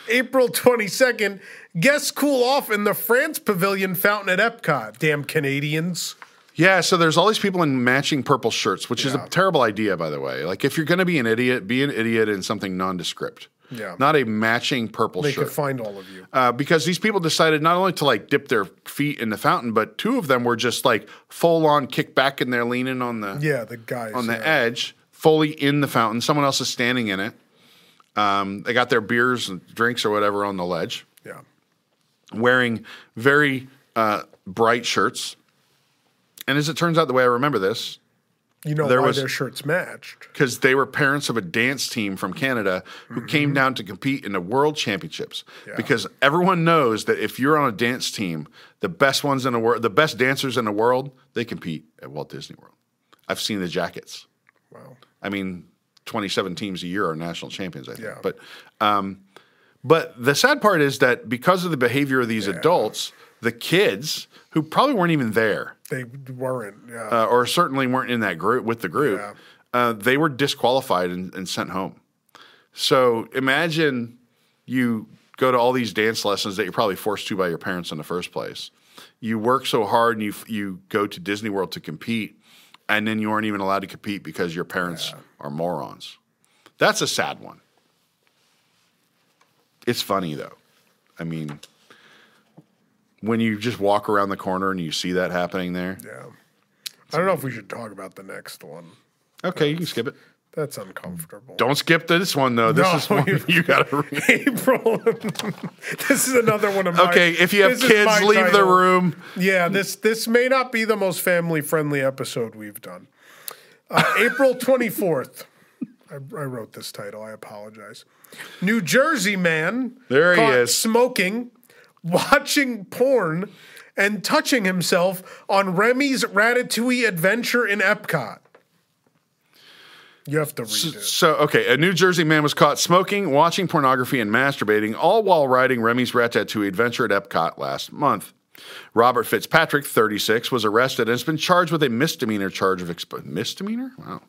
April 22nd, guests cool off in the France Pavilion fountain at Epcot. Damn Canadians. Yeah, so there's all these people in matching purple shirts, which is a terrible idea, by the way. Like, if you're going to be an idiot, be an idiot in something nondescript. Yeah. Not a matching purple They shirt. They could find all of you. uh, because these people decided not only to like dip their feet in the fountain, but two of them were just like full on kick back and they're leaning on the Yeah, the guys. on the yeah. edge, fully in the fountain. Someone else is standing in it. Um, they got their beers and drinks or whatever on the ledge, Yeah. wearing very uh, bright shirts. And as it turns out, the way I remember this, You know There why was- their shirts matched. because they were parents of a dance team from Canada who came down to compete in the world championships. Mm-hmm. Yeah. Because everyone knows that if you're on a dance team, the best ones in the world, the best dancers in the world, they compete at Walt Disney World. I've seen the jackets. Wow. I mean, 27 teams a year are national champions, I think. Yeah. But, um, but the sad part is that because of the behavior of these adults, the kids who probably weren't even there, They weren't. Yeah. uh, or certainly weren't in that group with the group, Yeah. uh, they were disqualified and, and sent home So imagine you go to all these dance lessons that you're probably forced to by your parents in the first place. You work so hard and you you go to Disney World to compete, and then you aren't even allowed to compete because your parents are morons. That's a sad one. It's funny though. I mean, when you just walk around the corner and you see that happening there. Yeah. I don't know if we should talk about the next one. Okay, you can skip it. That's uncomfortable. Don't skip this one though. This No, is one you- got to read. April. this is another one of my. Okay, if you have kids, leave the room. Yeah, this this may not be the most family friendly episode we've done. Uh, April twenty fourth. I, I wrote this title. I apologize. New Jersey man. There he is. Smoking, watching porn, and touching himself on Remy's Ratatouille adventure in Epcot. You have to read it. So, okay, a New Jersey man was caught smoking, watching pornography, and masturbating, all while riding Remy's Ratatouille adventure at Epcot last month. Robert Fitzpatrick, 36, was arrested and has been charged with a misdemeanor charge of expo- misdemeanor, wow,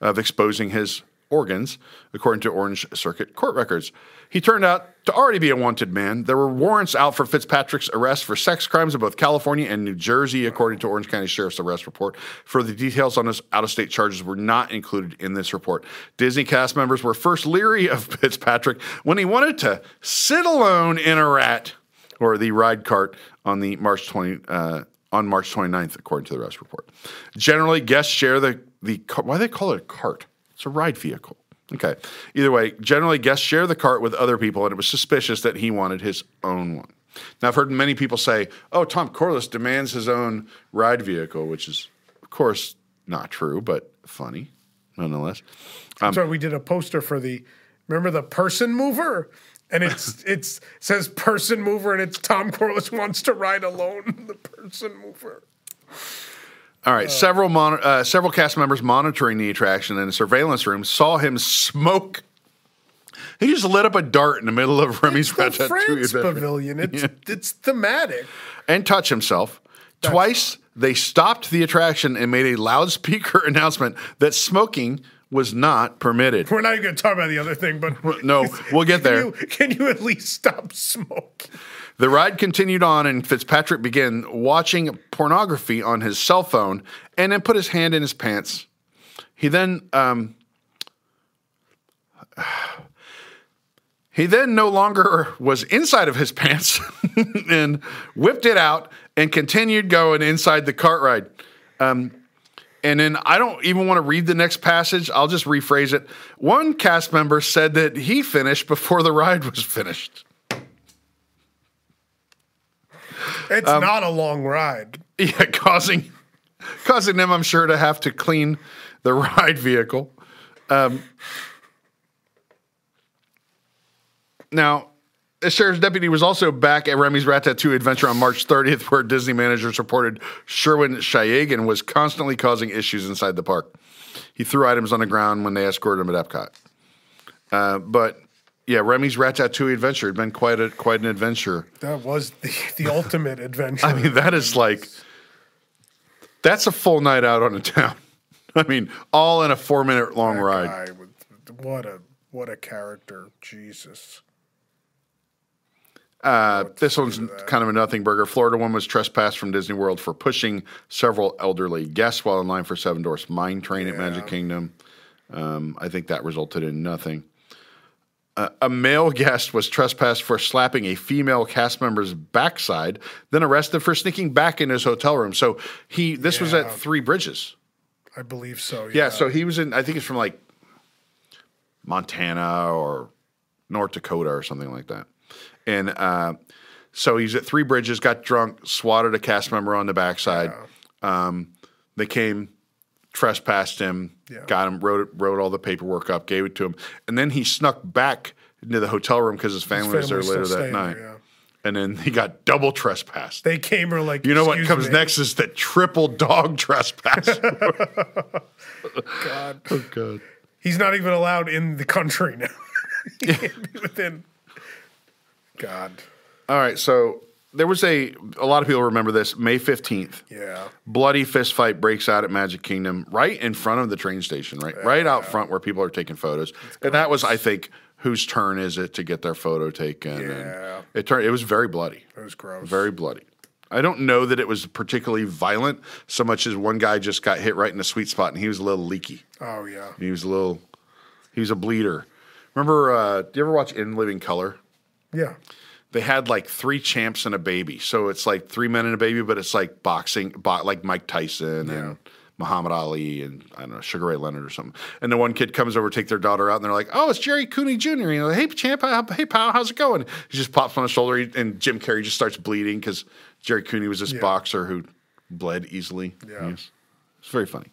of exposing his organs, according to Orange Circuit court records. He turned out to already be a wanted man. There were warrants out for Fitzpatrick's arrest for sex crimes in both California and New Jersey, according to Orange County Sheriff's arrest report. Further details on his out of state charges were not included in this report. Disney cast members were first leery of Fitzpatrick when he wanted to sit alone in a rat or the ride cart on the March 20 uh, on March 29th, according to the arrest report. Generally, guests share the the why do they call it a cart? It's a ride vehicle. Okay. Either way, generally guests share the cart with other people, and it was suspicious that he wanted his own one. Now, I've heard many people say, "Oh, Tom Corless demands his own ride vehicle," which is, of course, not true, but funny nonetheless. That's um, why we did a poster for the. Remember the person mover, and it's it's says person mover, and it's Tom Corless wants to ride alone. The person mover. All right, several mon- uh, several cast members monitoring the attraction in a surveillance room saw him smoke. He just lit up a dart in the middle of Remy's The Ratatouille France adventure. Pavilion. It's it's thematic. and touch himself. Twice they stopped the attraction and made a loudspeaker announcement that smoking was not permitted. We're not even going to talk about the other thing, but No, we'll get can there. you, can you at least stop smoking? The ride continued on, and Fitzpatrick began watching pornography on his cell phone and then put his hand in his pants. He then um, he then no longer was inside of his pants and whipped it out and continued going inside the cart ride. Um, and then I don't even want to read the next passage. I'll just rephrase it. One cast member said that he finished before the ride was finished. It's Um, not a long ride. Yeah, causing causing them, I'm sure, to have to clean the ride vehicle. Um, now, the sheriff's deputy was also back at Remy's Ratatouille adventure on March 30th, where Disney managers reported Sherwin Shayagan was constantly causing issues inside the park. He threw items on the ground when they escorted him at Epcot. Uh, but yeah, Remy's Ratatouille adventure had been quite a quite an adventure. That was the, the ultimate adventure. I mean, that is like that's a full night out on a town. I mean, all in a four minute long ride. Guy with- what a what a character, Jesus. Uh, this one's kind of a nothing burger. Florida woman was trespassed from Disney World for pushing several elderly guests while in line for Seven Dwarfs Mine Train at Magic Kingdom. Um, I think that resulted in nothing. Uh, a male guest was trespassed for slapping a female cast member's backside, then arrested for sneaking back in his hotel room. So he, this was at Three Bridges. I believe so. Yeah, so he was in. I think it's from like Montana or North Dakota or something like that. And uh, so he's at Three Bridges, got drunk, swatted a cast member on the backside. Um, they came, trespassed him, Yeah. got him, wrote it, wrote all the paperwork up, gave it to him, and then he snuck back into the hotel room because his family was there later that night. yeah. And then he got double trespassed. They came or like you know what comes me." next is the triple dog trespass. God. oh god. He's not even allowed in the country now. he can't be within. God. All right, so there was a a lot of people remember this May fifteenth. Yeah. Bloody fist fight breaks out at Magic Kingdom, right in front of the train station, right, right out front where people are taking photos, and that was, I think, whose turn is it to get their photo taken? and Yeah. it turned. It was very bloody, It was gross. very bloody. I don't know that it was particularly violent so much as one guy just got hit right in the sweet spot, and he was a little leaky. oh yeah. He was a little, he was a bleeder. Remember? Uh, do you ever watch In Living Color? Yeah. They had like three champs and a baby. So it's like three men and a baby, but it's like boxing, bo- like Mike Tyson and Muhammad Ali and I don't know Sugar Ray Leonard or something. And the one kid comes over, to take their daughter out, and they're like, "Oh, it's Gerry Cooney Jr." You know, hey champ, how- hey pal, how's it going? He just pops on the shoulder, and Jim Carrey just starts bleeding because Gerry Cooney was this boxer who bled easily. Yeah. Yes. It's very funny.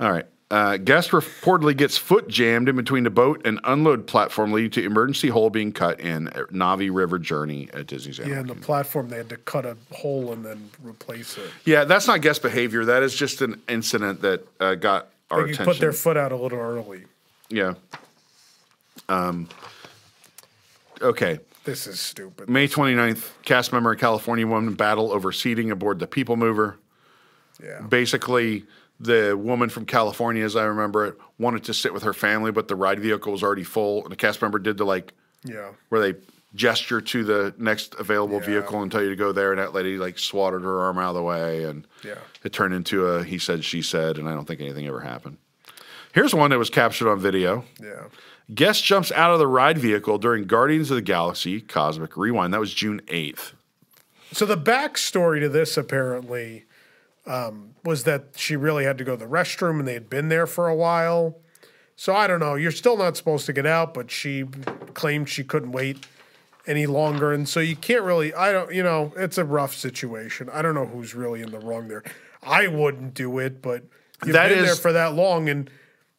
All right. Uh, guest reportedly gets foot jammed in between the boat and unload platform, leading to emergency hole being cut in Navi River Journey at Disney's Yeah, and the platform they had to cut a hole and then replace it. Yeah, that's not guest behavior. That is just an incident that uh, got our They attention. put their foot out a little early. yeah. Um. Okay. This is stupid. May 29th, cast member California woman battle over seating aboard the People Mover. Yeah. basically the woman from California, as I remember it, wanted to sit with her family, but the ride vehicle was already full, and the cast member did the like Yeah. where they gesture to the next available Yeah. vehicle and tell you to go there, and that lady like swatted her arm out of the way, and Yeah. it turned into a he said she said, and I don't think anything ever happened. Here's one that was captured on video. Yeah. Guest jumps out of the ride vehicle during Guardians of the Galaxy Cosmic Rewind. That was June 8th. So the backstory to this apparently um, was that she really had to go to the restroom and they had been there for a while. So I don't know. You're still not supposed to get out, but she claimed she couldn't wait any longer, and so you can't really. I don't. You know, it's a rough situation. I don't know who's really in the wrong there. I wouldn't do it, but you've That been there for that long, and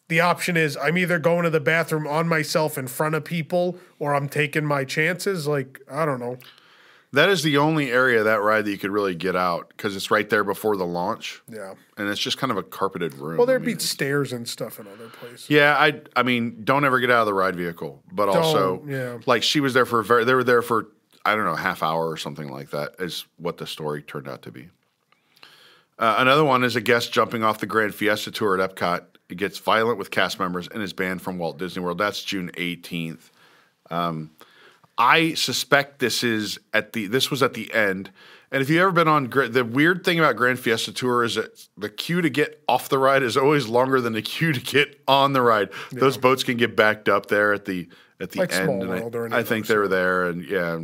the option is I'm either going to the bathroom on myself in front of people, or I'm taking my chances. Like I don't know. That is the only area of that ride that you could really get out because it's right there before the launch. Yeah. and it's just kind of a carpeted room. Well, there'd mean, be stairs and stuff in other places. Yeah, I I mean, don't ever get out of the ride vehicle. But also, Don't, yeah. like she was there for a very. They were there for I don't know half hour or something like that. Is what the story turned out to be. Uh, another one is a guest jumping off the Grand Fiesta tour at Epcot. It gets violent with cast members and is banned from Walt Disney World. That's June eighteenth. Um, I suspect this is at the this was at the end. And if you've ever been on the weird thing about Grand Fiesta Tour is that the queue to get off the ride is always longer than the queue to get on the ride. Those boats can get backed up there at the at the Like end. And I, I think they were there, and yeah,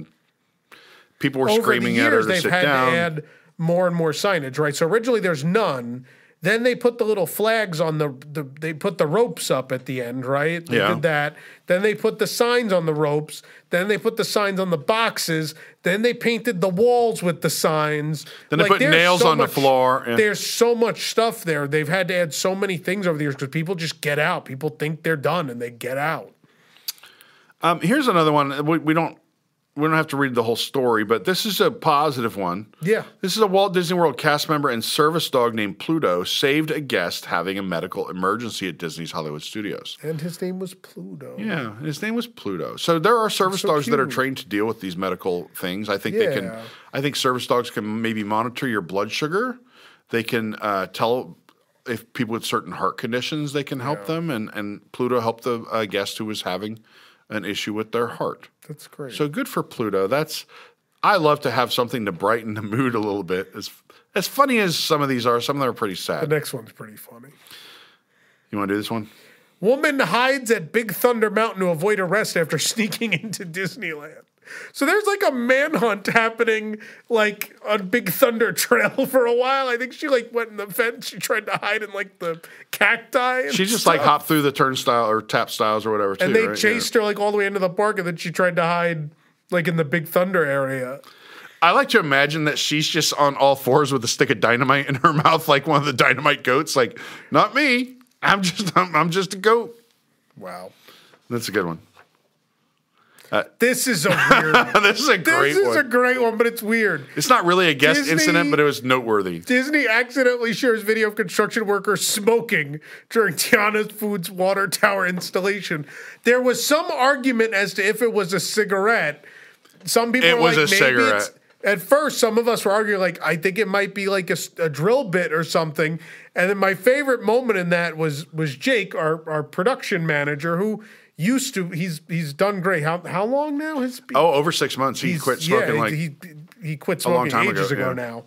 people were Over screaming the at her to they've sit had down. to add more and more signage, right? So originally there's none. Then they put the little flags on the, the they put the ropes up at the end, right? They Yeah. did that. Then they put the signs on the ropes. Then they put the signs on the boxes. Then they painted the walls with the signs. Then they put nails on the floor, yeah. There's so much stuff there. They've had to add so many things over the years because people just get out. People think they're done and they get out. Um, here's another one. We, we don't we don't have to read the whole story, but this is a positive one. Yeah. This is a Walt Disney World cast member and service dog named Pluto saved a guest having a medical emergency at Disney's Hollywood Studios. And his name was Pluto. Yeah, his name was Pluto. So there are service so dogs that are trained to deal with these medical things. I think they can. I think service dogs can maybe monitor your blood sugar. They can uh, tell if people with certain heart conditions they can help them, and and Pluto helped the uh, guest who was having an issue with their heart. That's great. So good for Pluto. That's I love to have something to brighten the mood a little bit. As as funny as some of these are, some of them are pretty sad. the next one's pretty funny. You want to do this one? Woman hides at Big Thunder Mountain to avoid arrest after sneaking into Disneyland. So there's like a manhunt happening like on Big Thunder Trail for a while. I think she like went in the fence. She tried to hide in like the cacti. And She just stuff. like hopped through the turnstile or tap styles or whatever. Too, and they right? chased her like all the way into the park, and then she tried to hide like in the Big Thunder area. I like to imagine that she's just on all fours with a stick of dynamite in her mouth, like one of the dynamite goats. Like, not me. I'm just, I'm, I'm just a goat. Wow. That's a good one. Uh, this is a weird. this is a great this is one. a great one, but it's weird. it's not really a guest Disney- incident, but it was noteworthy. Disney accidentally shares video of construction workers smoking during Tiana's Foods water tower installation. There was some argument as to if it was a cigarette. Some people It was like, a cigarette. At first, some of us were arguing, like, I think it might be like a drill bit or something. And then my favorite moment in that was was Jake, our, our production manager, who used to he's he's done great. How how long now? Has been, Oh, over six months. He quit smoking yeah, like he he quit long smoking time ages ago, ago, yeah. now.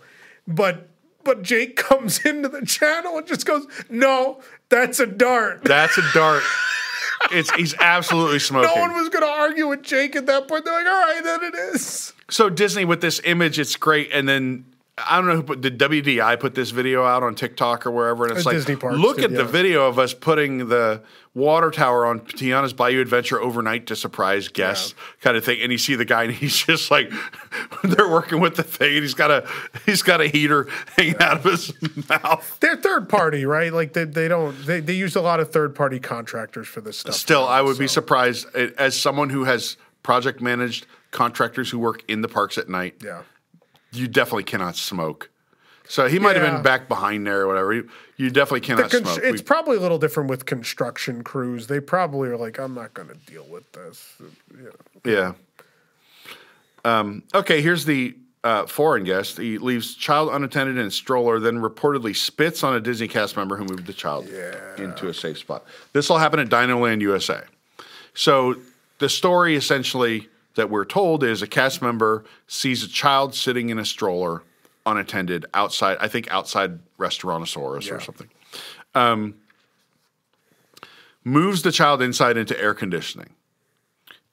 But but Jake comes into the channel and just goes, "No, that's a dart." that's a dart. it's he's absolutely smoking. No one was going to argue with Jake at that point. They're like, "All right, then it is." So Disney with this image, it's great, and then I don't know who put did WDI put this video out on TikTok or wherever, and it's like Disney Parks look did, at the video of us putting the water tower on Tiana's Bayou Adventure overnight to surprise guests, kind of thing. And you see the guy, and he's just like they're working with the thing, and he's got a he's got a heater hanging out of his mouth. They're third party, right? Like they, they don't they, they use a lot of third party contractors for this stuff. Still, I would be surprised uh, as someone who has project managed contractors who work in the parks at night. Yeah. You definitely cannot smoke. So he might have been back behind there or whatever. You, you definitely cannot Con- smoke. it's We- probably a little different with construction crews. They probably are like, I'm not going to deal with this. Yeah. yeah. Um, okay, here's the uh, foreign guest. He leaves child unattended in a stroller, then reportedly spits on a Disney cast member who moved the child into a safe spot. This will happen at Dinoland USA. So the story essentially that we're told is a cast member sees a child sitting in a stroller unattended outside, I think outside Restaurantosaurus or something. Um, moves the child inside into air conditioning.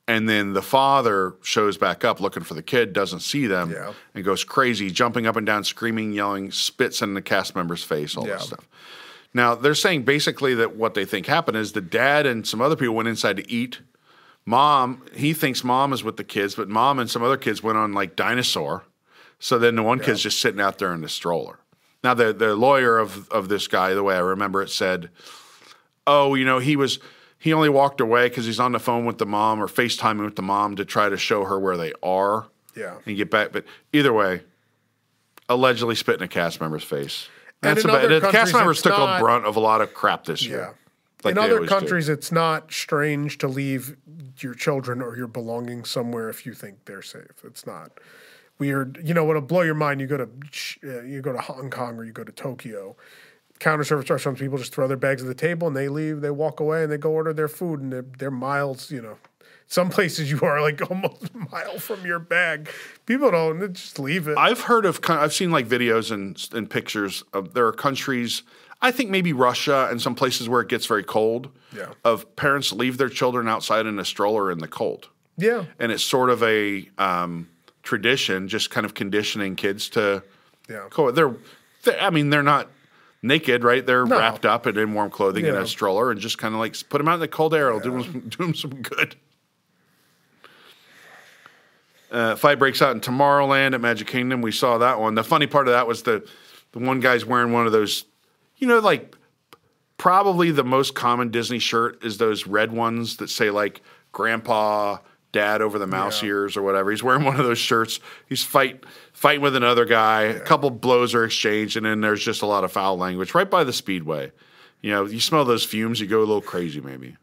And then the father shows back up looking for the kid, doesn't see them, Yeah. and goes crazy, jumping up and down, screaming, yelling, spits in the cast member's face, all Yeah. that stuff. Now, they're saying basically that what they think happened is the dad and some other people went inside to eat. Mom, he thinks mom is with the kids, but mom and some other kids went on like dinosaur. So then the one kid's just sitting out there in the stroller. Now, the, the lawyer of, of this guy, the way I remember it, said, oh, you know, he was he only walked away because he's on the phone with the mom or FaceTiming with the mom to try to show her where they are Yeah. and get back. But either way, allegedly spit in a cast member's face. And That's about. The cast members took a brunt of a lot of crap this year. Yeah. Like In other always do. countries, it's not strange to leave your children or your belongings somewhere if you think they're safe. It's not weird. You know, what'll blow your mind? You go to uh, you go to Hong Kong or you go to Tokyo. Counter service restaurants, people just throw their bags at the table and they leave. They walk away and they go order their food and they're, they're miles. You know, some places you are like almost a mile from your bag. People don't just leave it. I've heard of, I've seen like videos and, and pictures of there are countries, I think maybe Russia and some places where it gets very cold, Yeah. of parents leave their children outside in a stroller in the cold. yeah, And it's sort of a um, tradition, just kind of conditioning kids to yeah. They're, they I mean, they're not naked, right? They're No. wrapped up and in warm clothing in a stroller and just kind of like put them out in the cold air. It'll do, them, do them some good. Uh, fight breaks out in Tomorrowland at Magic Kingdom. We saw that one. The funny part of that was the the one guy's wearing one of those, you know, like probably the most common Disney shirt is those red ones that say like Grandpa, Dad over the mouse Yeah. ears or whatever. He's wearing one of those shirts. He's fight fighting with another guy. A couple blows are exchanged, and then there's just a lot of foul language right by the speedway. You know, you smell those fumes, you go a little crazy, maybe.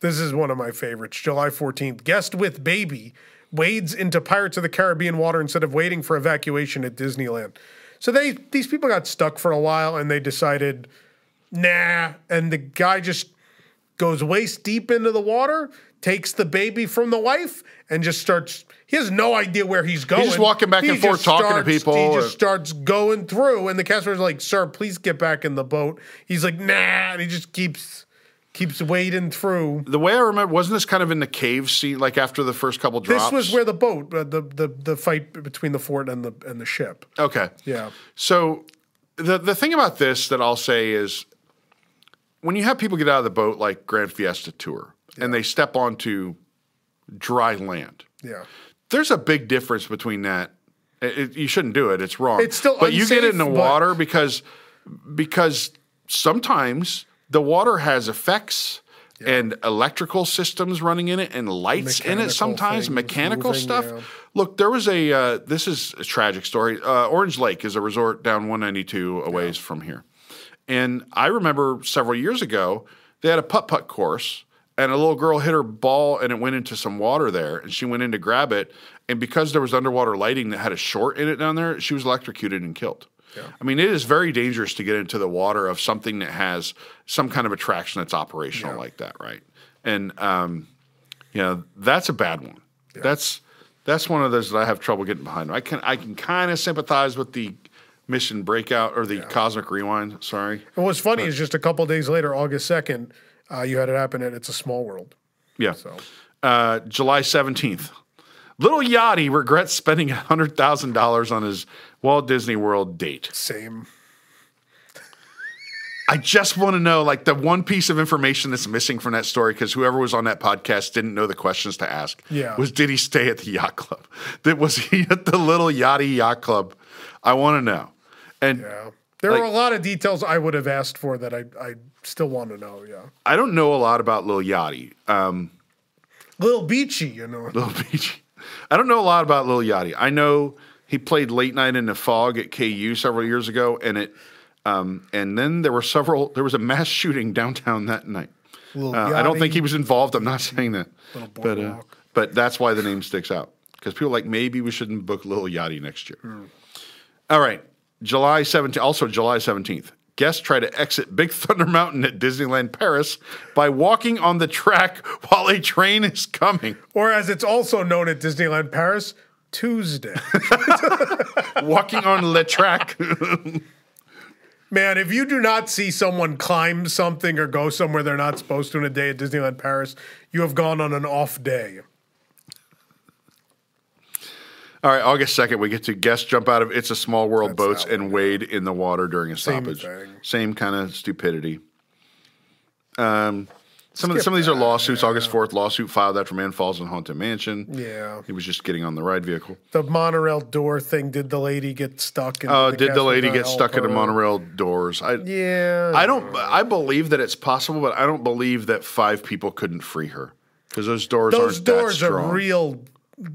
This is one of my favorites. July 14th. Guest with baby wades into Pirates of the Caribbean water instead of waiting for evacuation at Disneyland. So they these people got stuck for a while and they decided, nah. And the guy just goes waist deep into the water, takes the baby from the wife, and just starts. He has no idea where he's going. He's just walking back He and forth talking to people He just starts going through, and the customer's like, "Sir, please get back in the boat." He's like, "Nah," and he just keeps keeps wading through. The way I remember, wasn't this kind of in the cave scene, like after the first couple drops? This was where the boat, uh, the the the fight between the fort and the and the ship. Okay. Yeah, So the the thing about this that I'll say is when you have people get out of the boat like Grand Fiesta Tour and they step onto dry land, yeah. there's a big difference between that. It- it- you shouldn't do it. It's wrong. It's still but you get it in the water because because sometimes the water has effects. And electrical systems running in it, and lights in it. Sometimes things mechanical moving, stuff. yeah. Look, there was a. Uh, this is a tragic story. Uh, Orange Lake is a resort down 192 a ways from here, and I remember several years ago they had a putt putt course, and a little girl hit her ball and it went into some water there, and she went in to grab it, and because there was underwater lighting that had a short in it down there, she was electrocuted and killed. I mean, it is very dangerous to get into the water of something that has some kind of attraction that's operational like that, right? And um, you know, that's a bad one. That's that's one of those that I have trouble getting behind. I can I can kind of sympathize with the mission breakout or the cosmic rewind. Sorry, And what's funny is just a couple days later, August 2nd, uh, you had it happen and It's a Small World. yeah. So Uh, July seventeenth, Little Yachty regrets spending hundred thousand dollars on his Walt Disney World date. same. I just want to know, like, the one piece of information that's missing from that story, because whoever was on that podcast didn't know the questions to ask. Yeah. Was did he stay at the yacht club? That was he at the little yachty yacht club? I want to know. And Yeah. There Like- were a lot of details I would have asked for that I, I still want to know. Yeah. I don't know a lot about Lil Yachty. Um, Little Beachy, you know. Lil Beachy. I don't know a lot about Lil Yachty. I know he played late night in the Phog at KU several years ago, and it, um, and then there were several. There was a mass shooting downtown that night. Uh, I don't think he was involved. I'm not saying that, but uh, but that's why the name sticks out because people are like maybe we shouldn't book Lil Yachty next year. Hmm. All right, July 17th. Also July 17th. Guests try to exit Big Thunder Mountain at Disneyland Paris by walking on the track while a train is coming. Or as it's also known at Disneyland Paris, Tuesday. walking on the track. Man, if you do not see someone climb something or go somewhere they're not supposed to in a day at Disneyland Paris, you have gone on an off day. All right, August 2nd, we get to guests jump out of It's a Small World That's boats and wade in the water during a Same stoppage. thing. Same kind of stupidity. Um, some of, the, some of these are lawsuits. August 4th, lawsuit filed after man falls in Haunted Mansion. Yeah. He was just getting on the ride vehicle. The monorail door thing, did the lady get stuck? And Oh, uh, did the lady get stuck in the monorail doors? I, Yeah. I don't. I believe that it's possible, but I don't believe that five people couldn't free her because those doors Those doors are real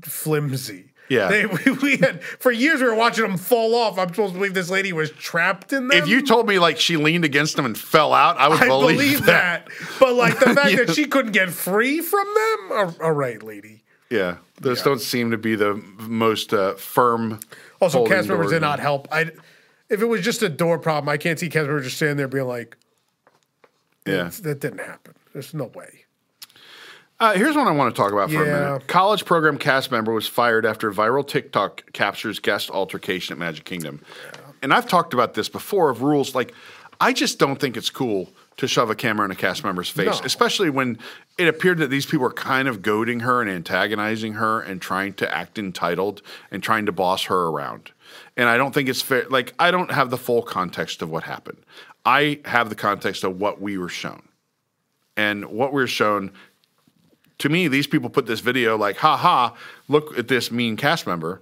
flimsy. Yeah. They, we, we had for years we were watching them fall off. I'm supposed to believe this lady was trapped in them. If you told me like she leaned against them and fell out, I would I believe, believe that. that. But like the fact Yeah. that she couldn't get free from them, all- all right, lady. Yeah, those don't seem to be the most uh, firm. Also, cast members did not help. I, if it was just a door problem, I can't see cast members just standing there being like, Yeah. "That didn't happen. There's no way." Uh, here's one I want to talk about for a minute. College program cast member was fired after viral TikTok captures guest altercation at Magic Kingdom. And I've talked about this before of rules. Like, I just don't think it's cool to shove a camera in a cast member's face, No. especially when it appeared that these people were kind of goading her and antagonizing her and trying to act entitled and trying to boss her around. And I don't think it's fair. Like, I don't have the full context of what happened. I have the context of what we were shown. And what we were shown to me, these people put this video like, ha ha, look at this mean cast member.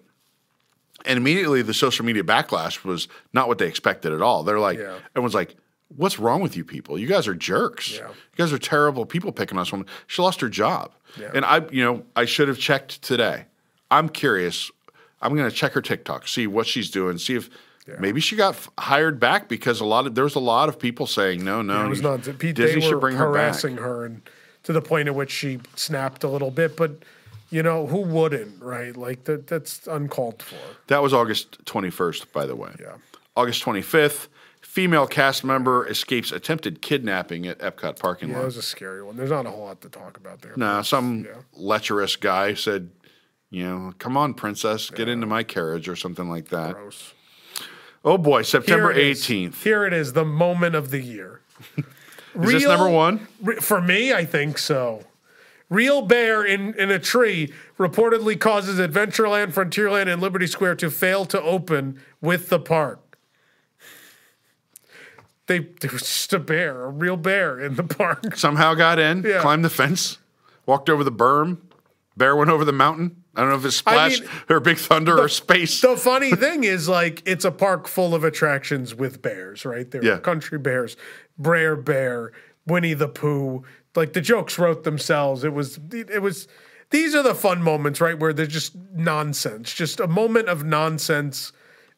And immediately the social media backlash was not what they expected at all. They're like, Yeah. everyone's like, what's wrong with you people? You guys are jerks. Yeah. You guys are terrible people picking on this woman. She lost her job. Yeah. And I, you know, I should have checked today. I'm curious. I'm going to check her TikTok, see what she's doing, see if maybe she got f- hired back because a lot of there's a lot of people saying no, no, It was not. Pete, Disney should bring her back. harassing her, and to the point at which she snapped a little bit. But you know, who wouldn't, right? Like that. That's uncalled for. That was August 21st, by the way. Yeah. August 25th, female cast member escapes attempted kidnapping at Epcot parking Yeah, lot. that was a scary one. There's not a whole lot to talk about there. Nah, some Yeah. lecherous guy said, you know, come on, princess, get into my carriage or something like that. Gross. Oh boy, September Here it is. 18th. Here it is, the moment of the year. Is this number one? Re- For me, I think so. Real bear in, in a tree reportedly causes Adventureland, Frontierland, and Liberty Square to fail to open with the park. They there was just a bear, a real bear in the park. Somehow got in, Yeah. climbed the fence, walked over the berm. Bear went over the mountain. I don't know if it's Splash mean, or Big Thunder or Space. The funny thing is, like, it's a park full of attractions with bears, right? There Yeah. are country bears, Brer Bear, Winnie the Pooh. Like the jokes wrote themselves. It was, it was. These are the fun moments, right, where they're just nonsense, just a moment of nonsense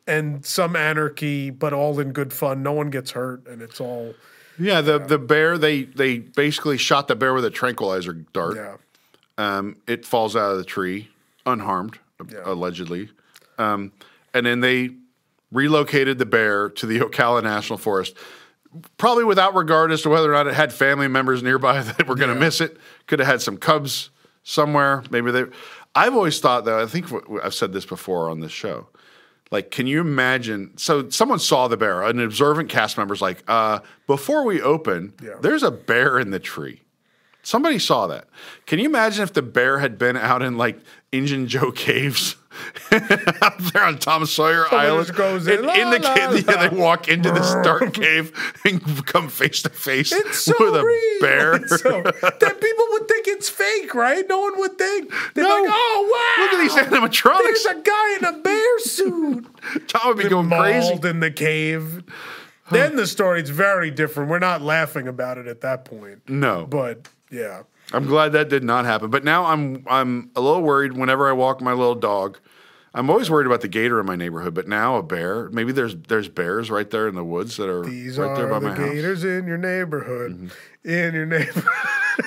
and some anarchy, but all in good fun. No one gets hurt, and it's all, yeah, the, the bear, they, they basically shot the bear with a tranquilizer dart. yeah. Um, it falls out of the tree unharmed. allegedly. Um, and then they relocated the bear to the Ocala National Forest, probably without regard as to whether or not it had family members nearby that were going to miss it. Could have had some cubs somewhere. Maybe they. I've always thought though. I think I've said this before on this show. Like, can you imagine? So, someone saw the bear. An observant cast member's like, uh, "Before we open, Yeah. there's a bear in the tree." Somebody saw that. Can you imagine if the bear had been out in like Injun Joe Caves out there on Tom Sawyer Island? goes in, in, in the la, cave, la, yeah, they walk into this dark cave and come face to face so with a real. bear. So- then people would think it's fake, right? No one would think. They're No. like, oh wow, Look at these animatronics. There's a guy in a bear suit. Tom would be going crazy. in the cave. Then the story's very different. We're not laughing about it at that point. No. But yeah. I'm glad that did not happen. But now I'm I'm a little worried whenever I walk my little dog. I'm always worried about the gator in my neighborhood, but now a bear. Maybe there's there's bears right there in the woods that are These right there by are the my house. Mm-hmm. gators in your neighborhood. In your neighborhood.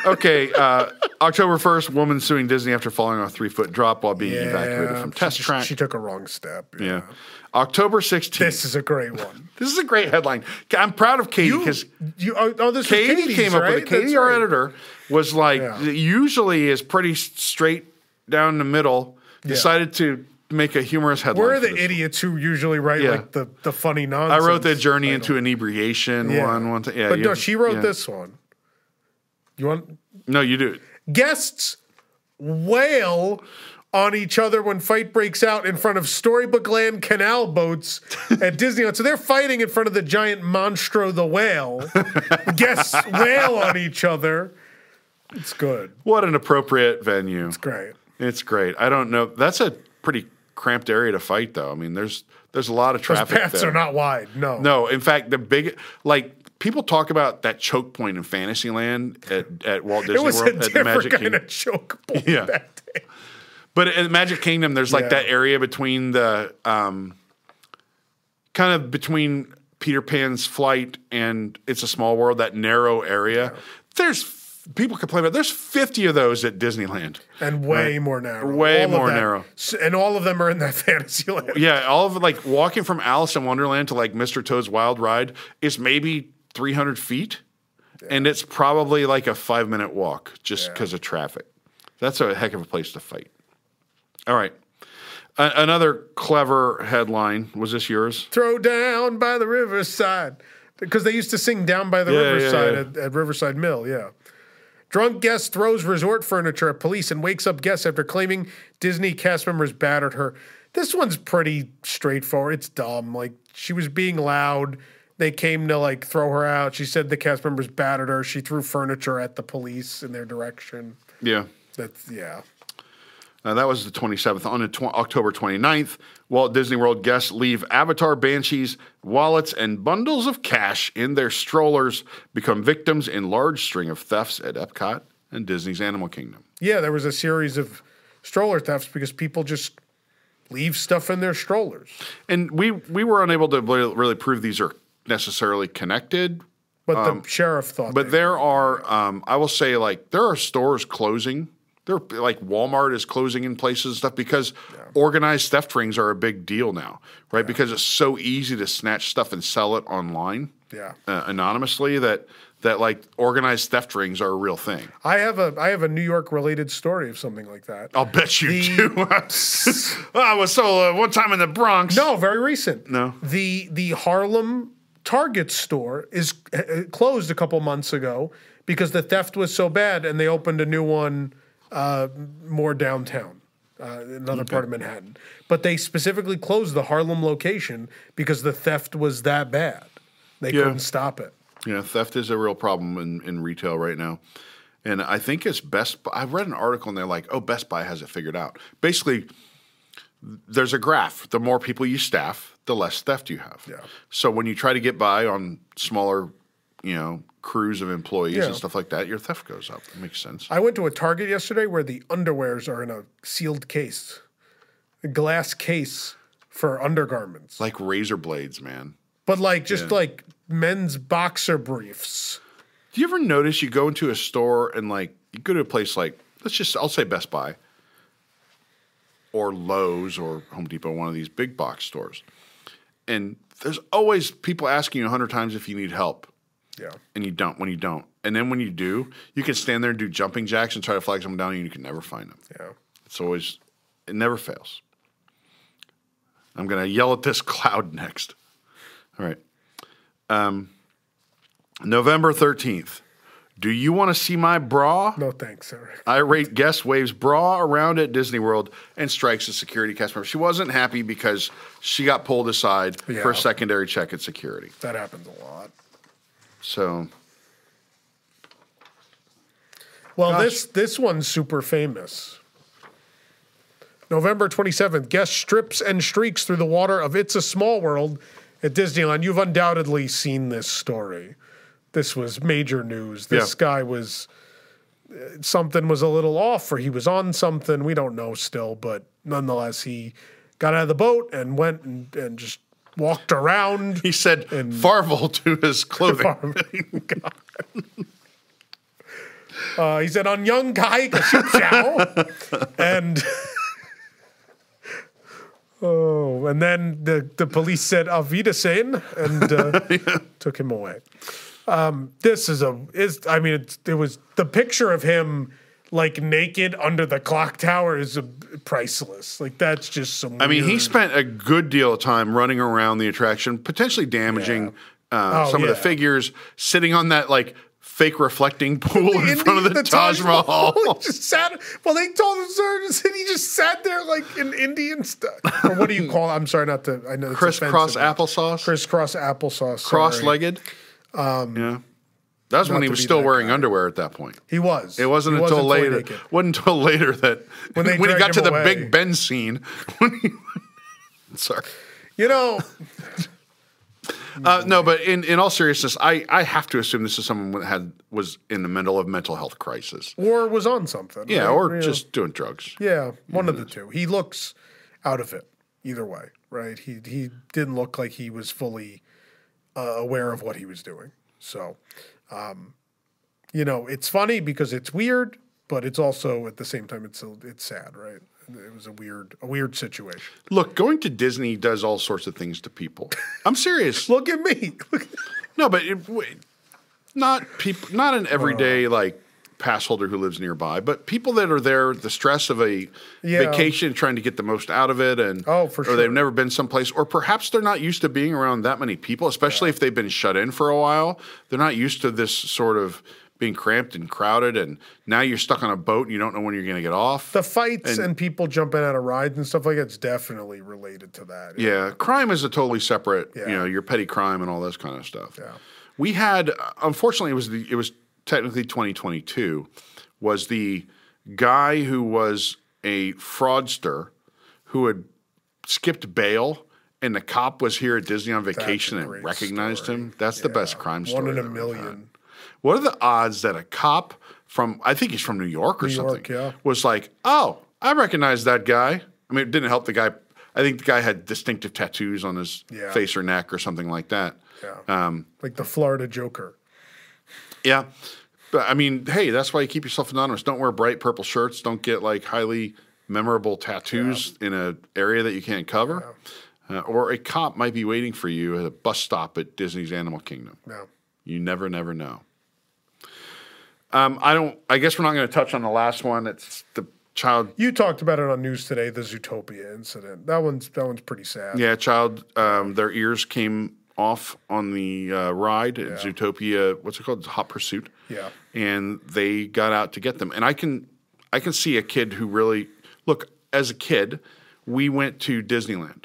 Okay, uh, October 1st, woman suing Disney after falling off a three foot drop while being evacuated from test just- track. She took a wrong step. yeah. October 16th. This is a great one. This is a great headline. I'm proud of Katie because you oh, oh, this Katie came up right? with it. Katie, That's our right. editor, was like, Yeah. usually is pretty straight down the middle, decided to make a humorous headline. We're the idiots who usually write Yeah. like the, the funny nonsense. I wrote the journey title. into inebriation Yeah. one one time. Yeah, but no, she wrote yeah. this one. You want No, you do. guests wail on each other when fight breaks out in front of Storybook Land canal boats at Disneyland. So they're fighting in front of the giant Monstro the whale. guests wail on each other. It's good. What an appropriate venue. It's great. It's great. I don't know. That's a pretty cramped area to fight, though. I mean, there's there's a lot of Those traffic paths there. are not wide. No. No, in fact, the big like people talk about that choke point in Fantasyland at, at Walt Disney It was World a at the different Magic kind Kingdom. of choke point Yeah. that day. But in Magic Kingdom, there's like Yeah. that area between the um, kind of between Peter Pan's flight and It's a Small World, that narrow area. There's people complain about. There's 50 of those at Disneyland. And way more narrow. Way All more narrow. And all of them are in that fantasy land. Yeah, all of like walking from Alice in Wonderland to like Mr. Toad's Wild Ride is maybe 300 feet, and it's probably like a five minute walk just Yeah. because of traffic. That's a heck of a place to fight. All right. A- another clever headline was this yours? Throw down by the riverside. Because they used to sing down by the Yeah, yeah, riverside yeah. At, at Riverside Mill, yeah. Drunk guest throws resort furniture at police and wakes up guests after claiming Disney cast members battered her. This one's pretty straightforward. It's dumb. Like she was being loud. They came to like throw her out. She said the cast members battered her. She threw furniture at the police in their direction. Yeah. That's yeah. Uh, that was the 27th. On the tw- October 29th, Walt Disney World guests leave Avatar Banshees, wallets, and bundles of cash in their strollers, become victims in large string of thefts at Epcot and Disney's Animal Kingdom. Yeah, there was a series of stroller thefts because people just leave stuff in their strollers. And we we were unable to really, prove these are necessarily connected, But the sheriff thought Um, but there are um, I will say like there are stores closing. There like Walmart is closing in places and stuff because organized theft rings are a big deal now, right? Because it's so easy to snatch stuff and sell it online. Yeah. uh, anonymously that that like organized theft rings are a real thing. I have a I have a New York related story of something like that. I'll bet you The- do. I was so uh, one time in the Bronx. No, very recent. No. The the Harlem Target store is uh, closed a couple months ago because the theft was so bad, and they opened a new one uh, more downtown, uh, another part of Manhattan. But they specifically closed the Harlem location because the theft was that bad. They Yeah. couldn't stop it. Yeah, theft is a real problem in, in retail right now. And I think it's Best Buy. I read an article and they're like, oh, Best Buy has it figured out. Basically, there's a graph. The more people you staff, the less theft you have. Yeah. So when you try to get by on smaller, you know, crews of employees Yeah. and stuff like that, your theft goes up. It makes sense. I went to a Target yesterday where the underwears are in a sealed case, a glass case for undergarments. like razor blades, man. but like just like men's boxer briefs. Do you ever notice you go into a store and like you go to a place like let's just I'll say Best Buy. or Lowe's or Home Depot, one of these big box stores. And there's always people asking you a hundred times if you need help Yeah. and you don't when you don't. And then when you do, you can stand there and do jumping jacks and try to flag someone down and you can never find them. Yeah. It's always it never fails. I'm gonna yell at this cloud next. All right. Um, November 13th. Do you want to see my bra? No thanks, Eric. Irate guest waves bra around at Disney World and strikes a security cast member. She wasn't happy because she got pulled aside for a secondary check at security. That happens a lot. So Well, Gosh. this this one's super famous. November 27th, guest strips and streaks through the water of It's a Small World at Disneyland. You've undoubtedly seen this story. This was major news. This Yeah. guy was uh, something was a little off or he was on something. We don't know still, but nonetheless, he got out of the boat and went and, and just walked around. he said Farvel to his clothing. Uh, he said, "On young guy, chow," and oh, and then the, the police said "Auf Wiedersehen" and uh, took him away. Um, this is a is I mean it's, it was the picture of him like naked under the clock tower is a, priceless. Like that's just some. I mean, he spent a good deal of time running around the attraction, potentially damaging uh, Oh, some of the figures, sitting on that like fake reflecting pool in front of the, Taj, Mahal. He just sat. Well, they told him, sir, just- he just sat there like an Indian stuff. Or what do you call? it? I'm sorry, not to. I know Crisscross applesauce, crisscross applesauce. cross-legged. yeah, that was when he was still wearing guy. underwear at that point. He was. It wasn't He until fully later. naked. wasn't until later that When when, he got to him the. Big Ben scene. He, sorry. You know, Uh, no, but in, in all seriousness, I, I have to assume this is someone that had was in the middle of mental health crisis. or was on something. Yeah, right? or just doing drugs. yeah, one of the two. He looks out of it either way, right? He he didn't look like he was fully uh, aware of what he was doing. So, um, you know, it's funny because it's weird, but it's also at the same time it's it's sad, right? It was a weird a weird situation. Look, going to Disney does all sorts of things to people. I'm serious. Look at me. No, but it, wait, not people, not an everyday like pass holder who lives nearby, but people that are there, the stress of a Yeah. vacation, trying to get the most out of it, and Oh, for or sure. they've never been someplace, or perhaps they're not used to being around that many people, especially if they've been shut in for a while. They're not used to this sort of being cramped and crowded, and now you're stuck on a boat and you don't know when you're going to get off. the fights and, people jumping out of rides and stuff like that's definitely related to that. Yeah, crime is a totally separate, Yeah. you know, your petty crime and all this kind of stuff. Yeah. We had, uh, unfortunately, it was the, it was technically 2022, was the guy who was a fraudster who had skipped bail, and the cop was here at Disney on vacation and recognized story. him. That's the best crime story. One in a I've ever had. million. What are the odds that a cop from I think he's from New York or New something York, yeah. was like, "Oh, I recognize that guy." I mean, it didn't help the guy. I think the guy had distinctive tattoos on his Yeah. face or neck or something like that. Yeah. Um, like the Florida Joker. Yeah. But I mean, hey, that's why you keep yourself anonymous. Don't wear bright purple shirts. Don't get like highly memorable tattoos in an area that you can't cover. Uh, or a cop might be waiting for you at a bus stop at Disney's Animal Kingdom. No. You never, never know. Um, I don't. I guess we're not going to touch on the last one. It's the child. You talked about it on news today, the Zootopia incident. That one's that one's pretty sad. Yeah, child. Um, their ears came off on the uh, ride at Zootopia. What's it called? Hot Pursuit. Yeah. and they got out to get them. And I can, I can see a kid who really look. As a kid, we went to Disneyland.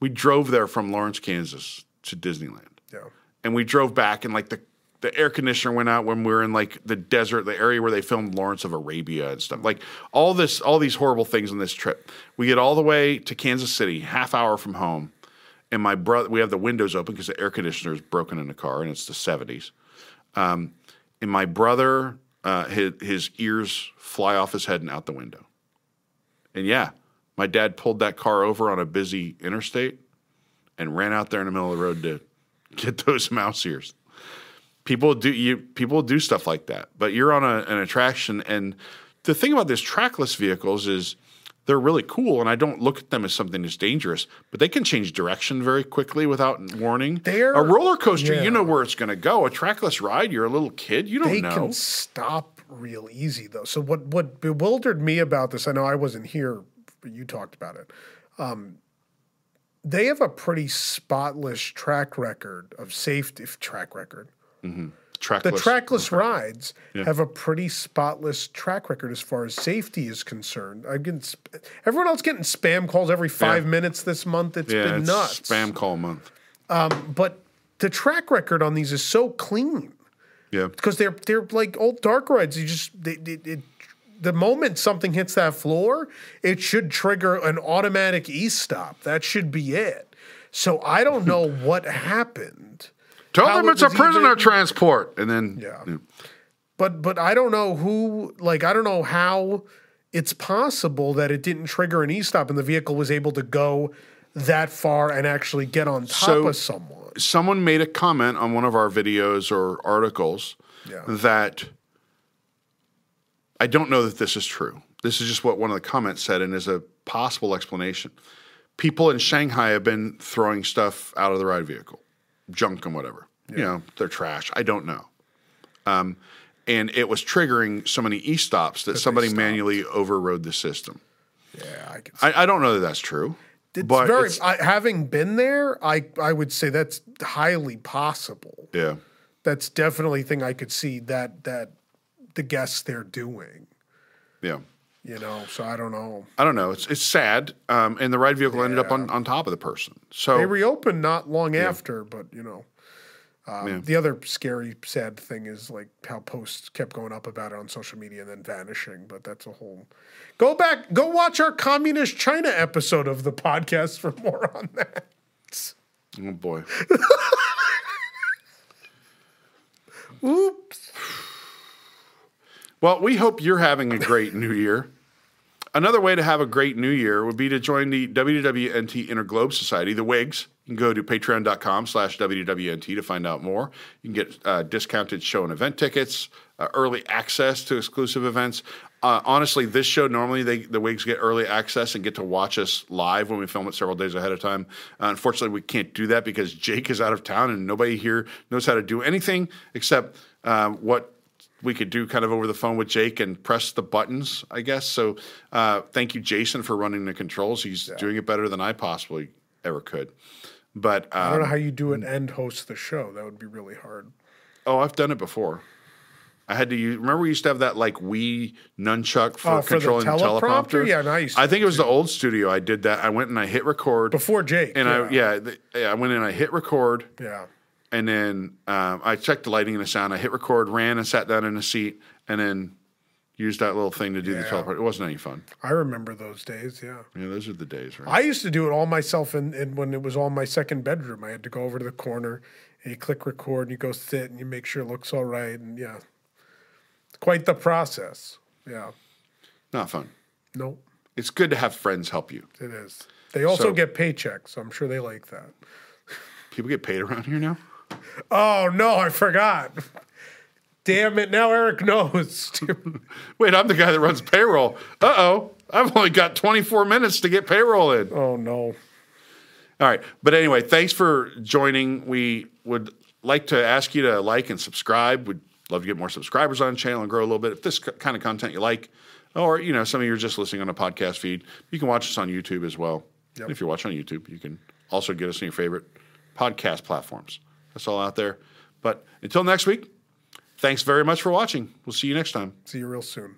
We drove there from Lawrence, Kansas, to Disneyland. Yeah. and we drove back and like the the air conditioner went out when we were in like the desert, the area where they filmed Lawrence of Arabia and stuff. Like all this, all these horrible things on this trip. We get all the way to Kansas City, half hour from home, and my brother. We have the windows open because the air conditioner is broken in the car, and it's the seventies. Um, and my brother, uh, his, his ears fly off his head and out the window. And yeah, my dad pulled that car over on a busy interstate and ran out there in the middle of the road to get those mouse ears. People do you people do stuff like that, but you're on a, an attraction, and the thing about these trackless vehicles is they're really cool, and I don't look at them as something that's dangerous. But they can change direction very quickly without warning. They're- a roller coaster, yeah. you know where it's going to go. A trackless ride, you're a little kid, you don't they know. They can stop real easy though. So what what bewildered me about this? I know I wasn't here, but you talked about it. Um, they have a pretty spotless track record of safety. Track record. Trackless. The trackless rides have a pretty spotless track record as far as safety is concerned. I'm getting sp- everyone else getting spam calls every five Yeah. minutes this month. It's yeah, been it's nuts. spam call month. Um, but the track record on these is so clean Yeah. because they're they're like old dark rides. You just they, they, it, the moment something hits that floor, it should trigger an automatic e stop. That should be it. So I don't know what happened. Tell How them it's a prisoner even- transport, and then Yeah. But but I don't know who like I don't know how it's possible that it didn't trigger an e stop and the vehicle was able to go that far and actually get on top So- of someone. someone made a comment on one of our videos or articles Yeah. that I don't know that this is true. This is just what one of the comments said and is a possible explanation. People in Shanghai have been throwing stuff out of the ride vehicle, junk and whatever. You know, they're trash. I don't know. Um, and it was triggering so many e stops that somebody manually overrode the system. Yeah, I can I, I don't know that that's true. It's but very. it's- I, having been there, I I would say that's highly possible. yeah. That's definitely a thing I could see that that the guests they're doing. Yeah. You know, so I don't know. I don't know. It's it's sad, um, and the ride vehicle ended up on, on top of the person. So They reopened not long after, but you know. Um, Yeah. The other scary, sad thing is like how posts kept going up about it on social media and then vanishing. But that's a whole. Go back, go watch our communist China episode of the podcast for more on that. oh boy, Oops. Well, we hope you're having a great New Year. Another way to have a great New Year would be to join the WDWNT Interglobe Society, the WIGS. You can go to patreon.com slash WDWNT to find out more. You can get uh, discounted show and event tickets, uh, early access to exclusive events. Uh, honestly, this show normally they, the Wigs get early access and get to watch us live when we film it several days ahead of time. Uh, unfortunately, we can't do that because Jake is out of town and nobody here knows how to do anything except uh, what we could do kind of over the phone with Jake and press the buttons, I guess. So uh, thank you, Jason, for running the controls. He's doing it better than I possibly ever could. But I um, don't know how you do an end host the show. That would be really hard. oh, I've done it before. I had to use. Remember, we used to have that like Wii Nunchuk for Oh, for the controlling teleprompter? Yeah, no, I used I think it was the old studio. I did that. I went and I hit record Before Jake. and I yeah, the, yeah, I went in. I hit record, yeah. And then um, I checked the lighting and the sound. I hit record, ran, and sat down in a seat, and then used that little thing to do the teleprompter. It wasn't any fun. I remember those days. Yeah. Yeah, those are the days, right? I used to do it all myself, and, and when it was all my second bedroom, I had to go over to the corner and you click record, and you go sit, and you make sure it looks all right, and yeah, quite the process. Yeah, Not fun. no, It's good to have friends help you. it is. They also So- get paychecks, so I'm sure they like that. People get paid around here now. Oh no, I forgot. Damn it! Now Eric knows. Wait, I'm the guy that runs payroll. Uh oh, I've only got 24 minutes to get payroll in. oh no. All right. But anyway, thanks for joining. We would like to ask you to like and subscribe. We'd love to get more subscribers on the channel and grow a little bit. If this kind of content you like, or you know, some of you are just listening on a podcast feed, you can watch us on YouTube as well. And if you're watching on YouTube, you can also get us on your favorite podcast platforms. That's all out there. But until next week, thanks very much for watching. We'll see you next time. See you real soon.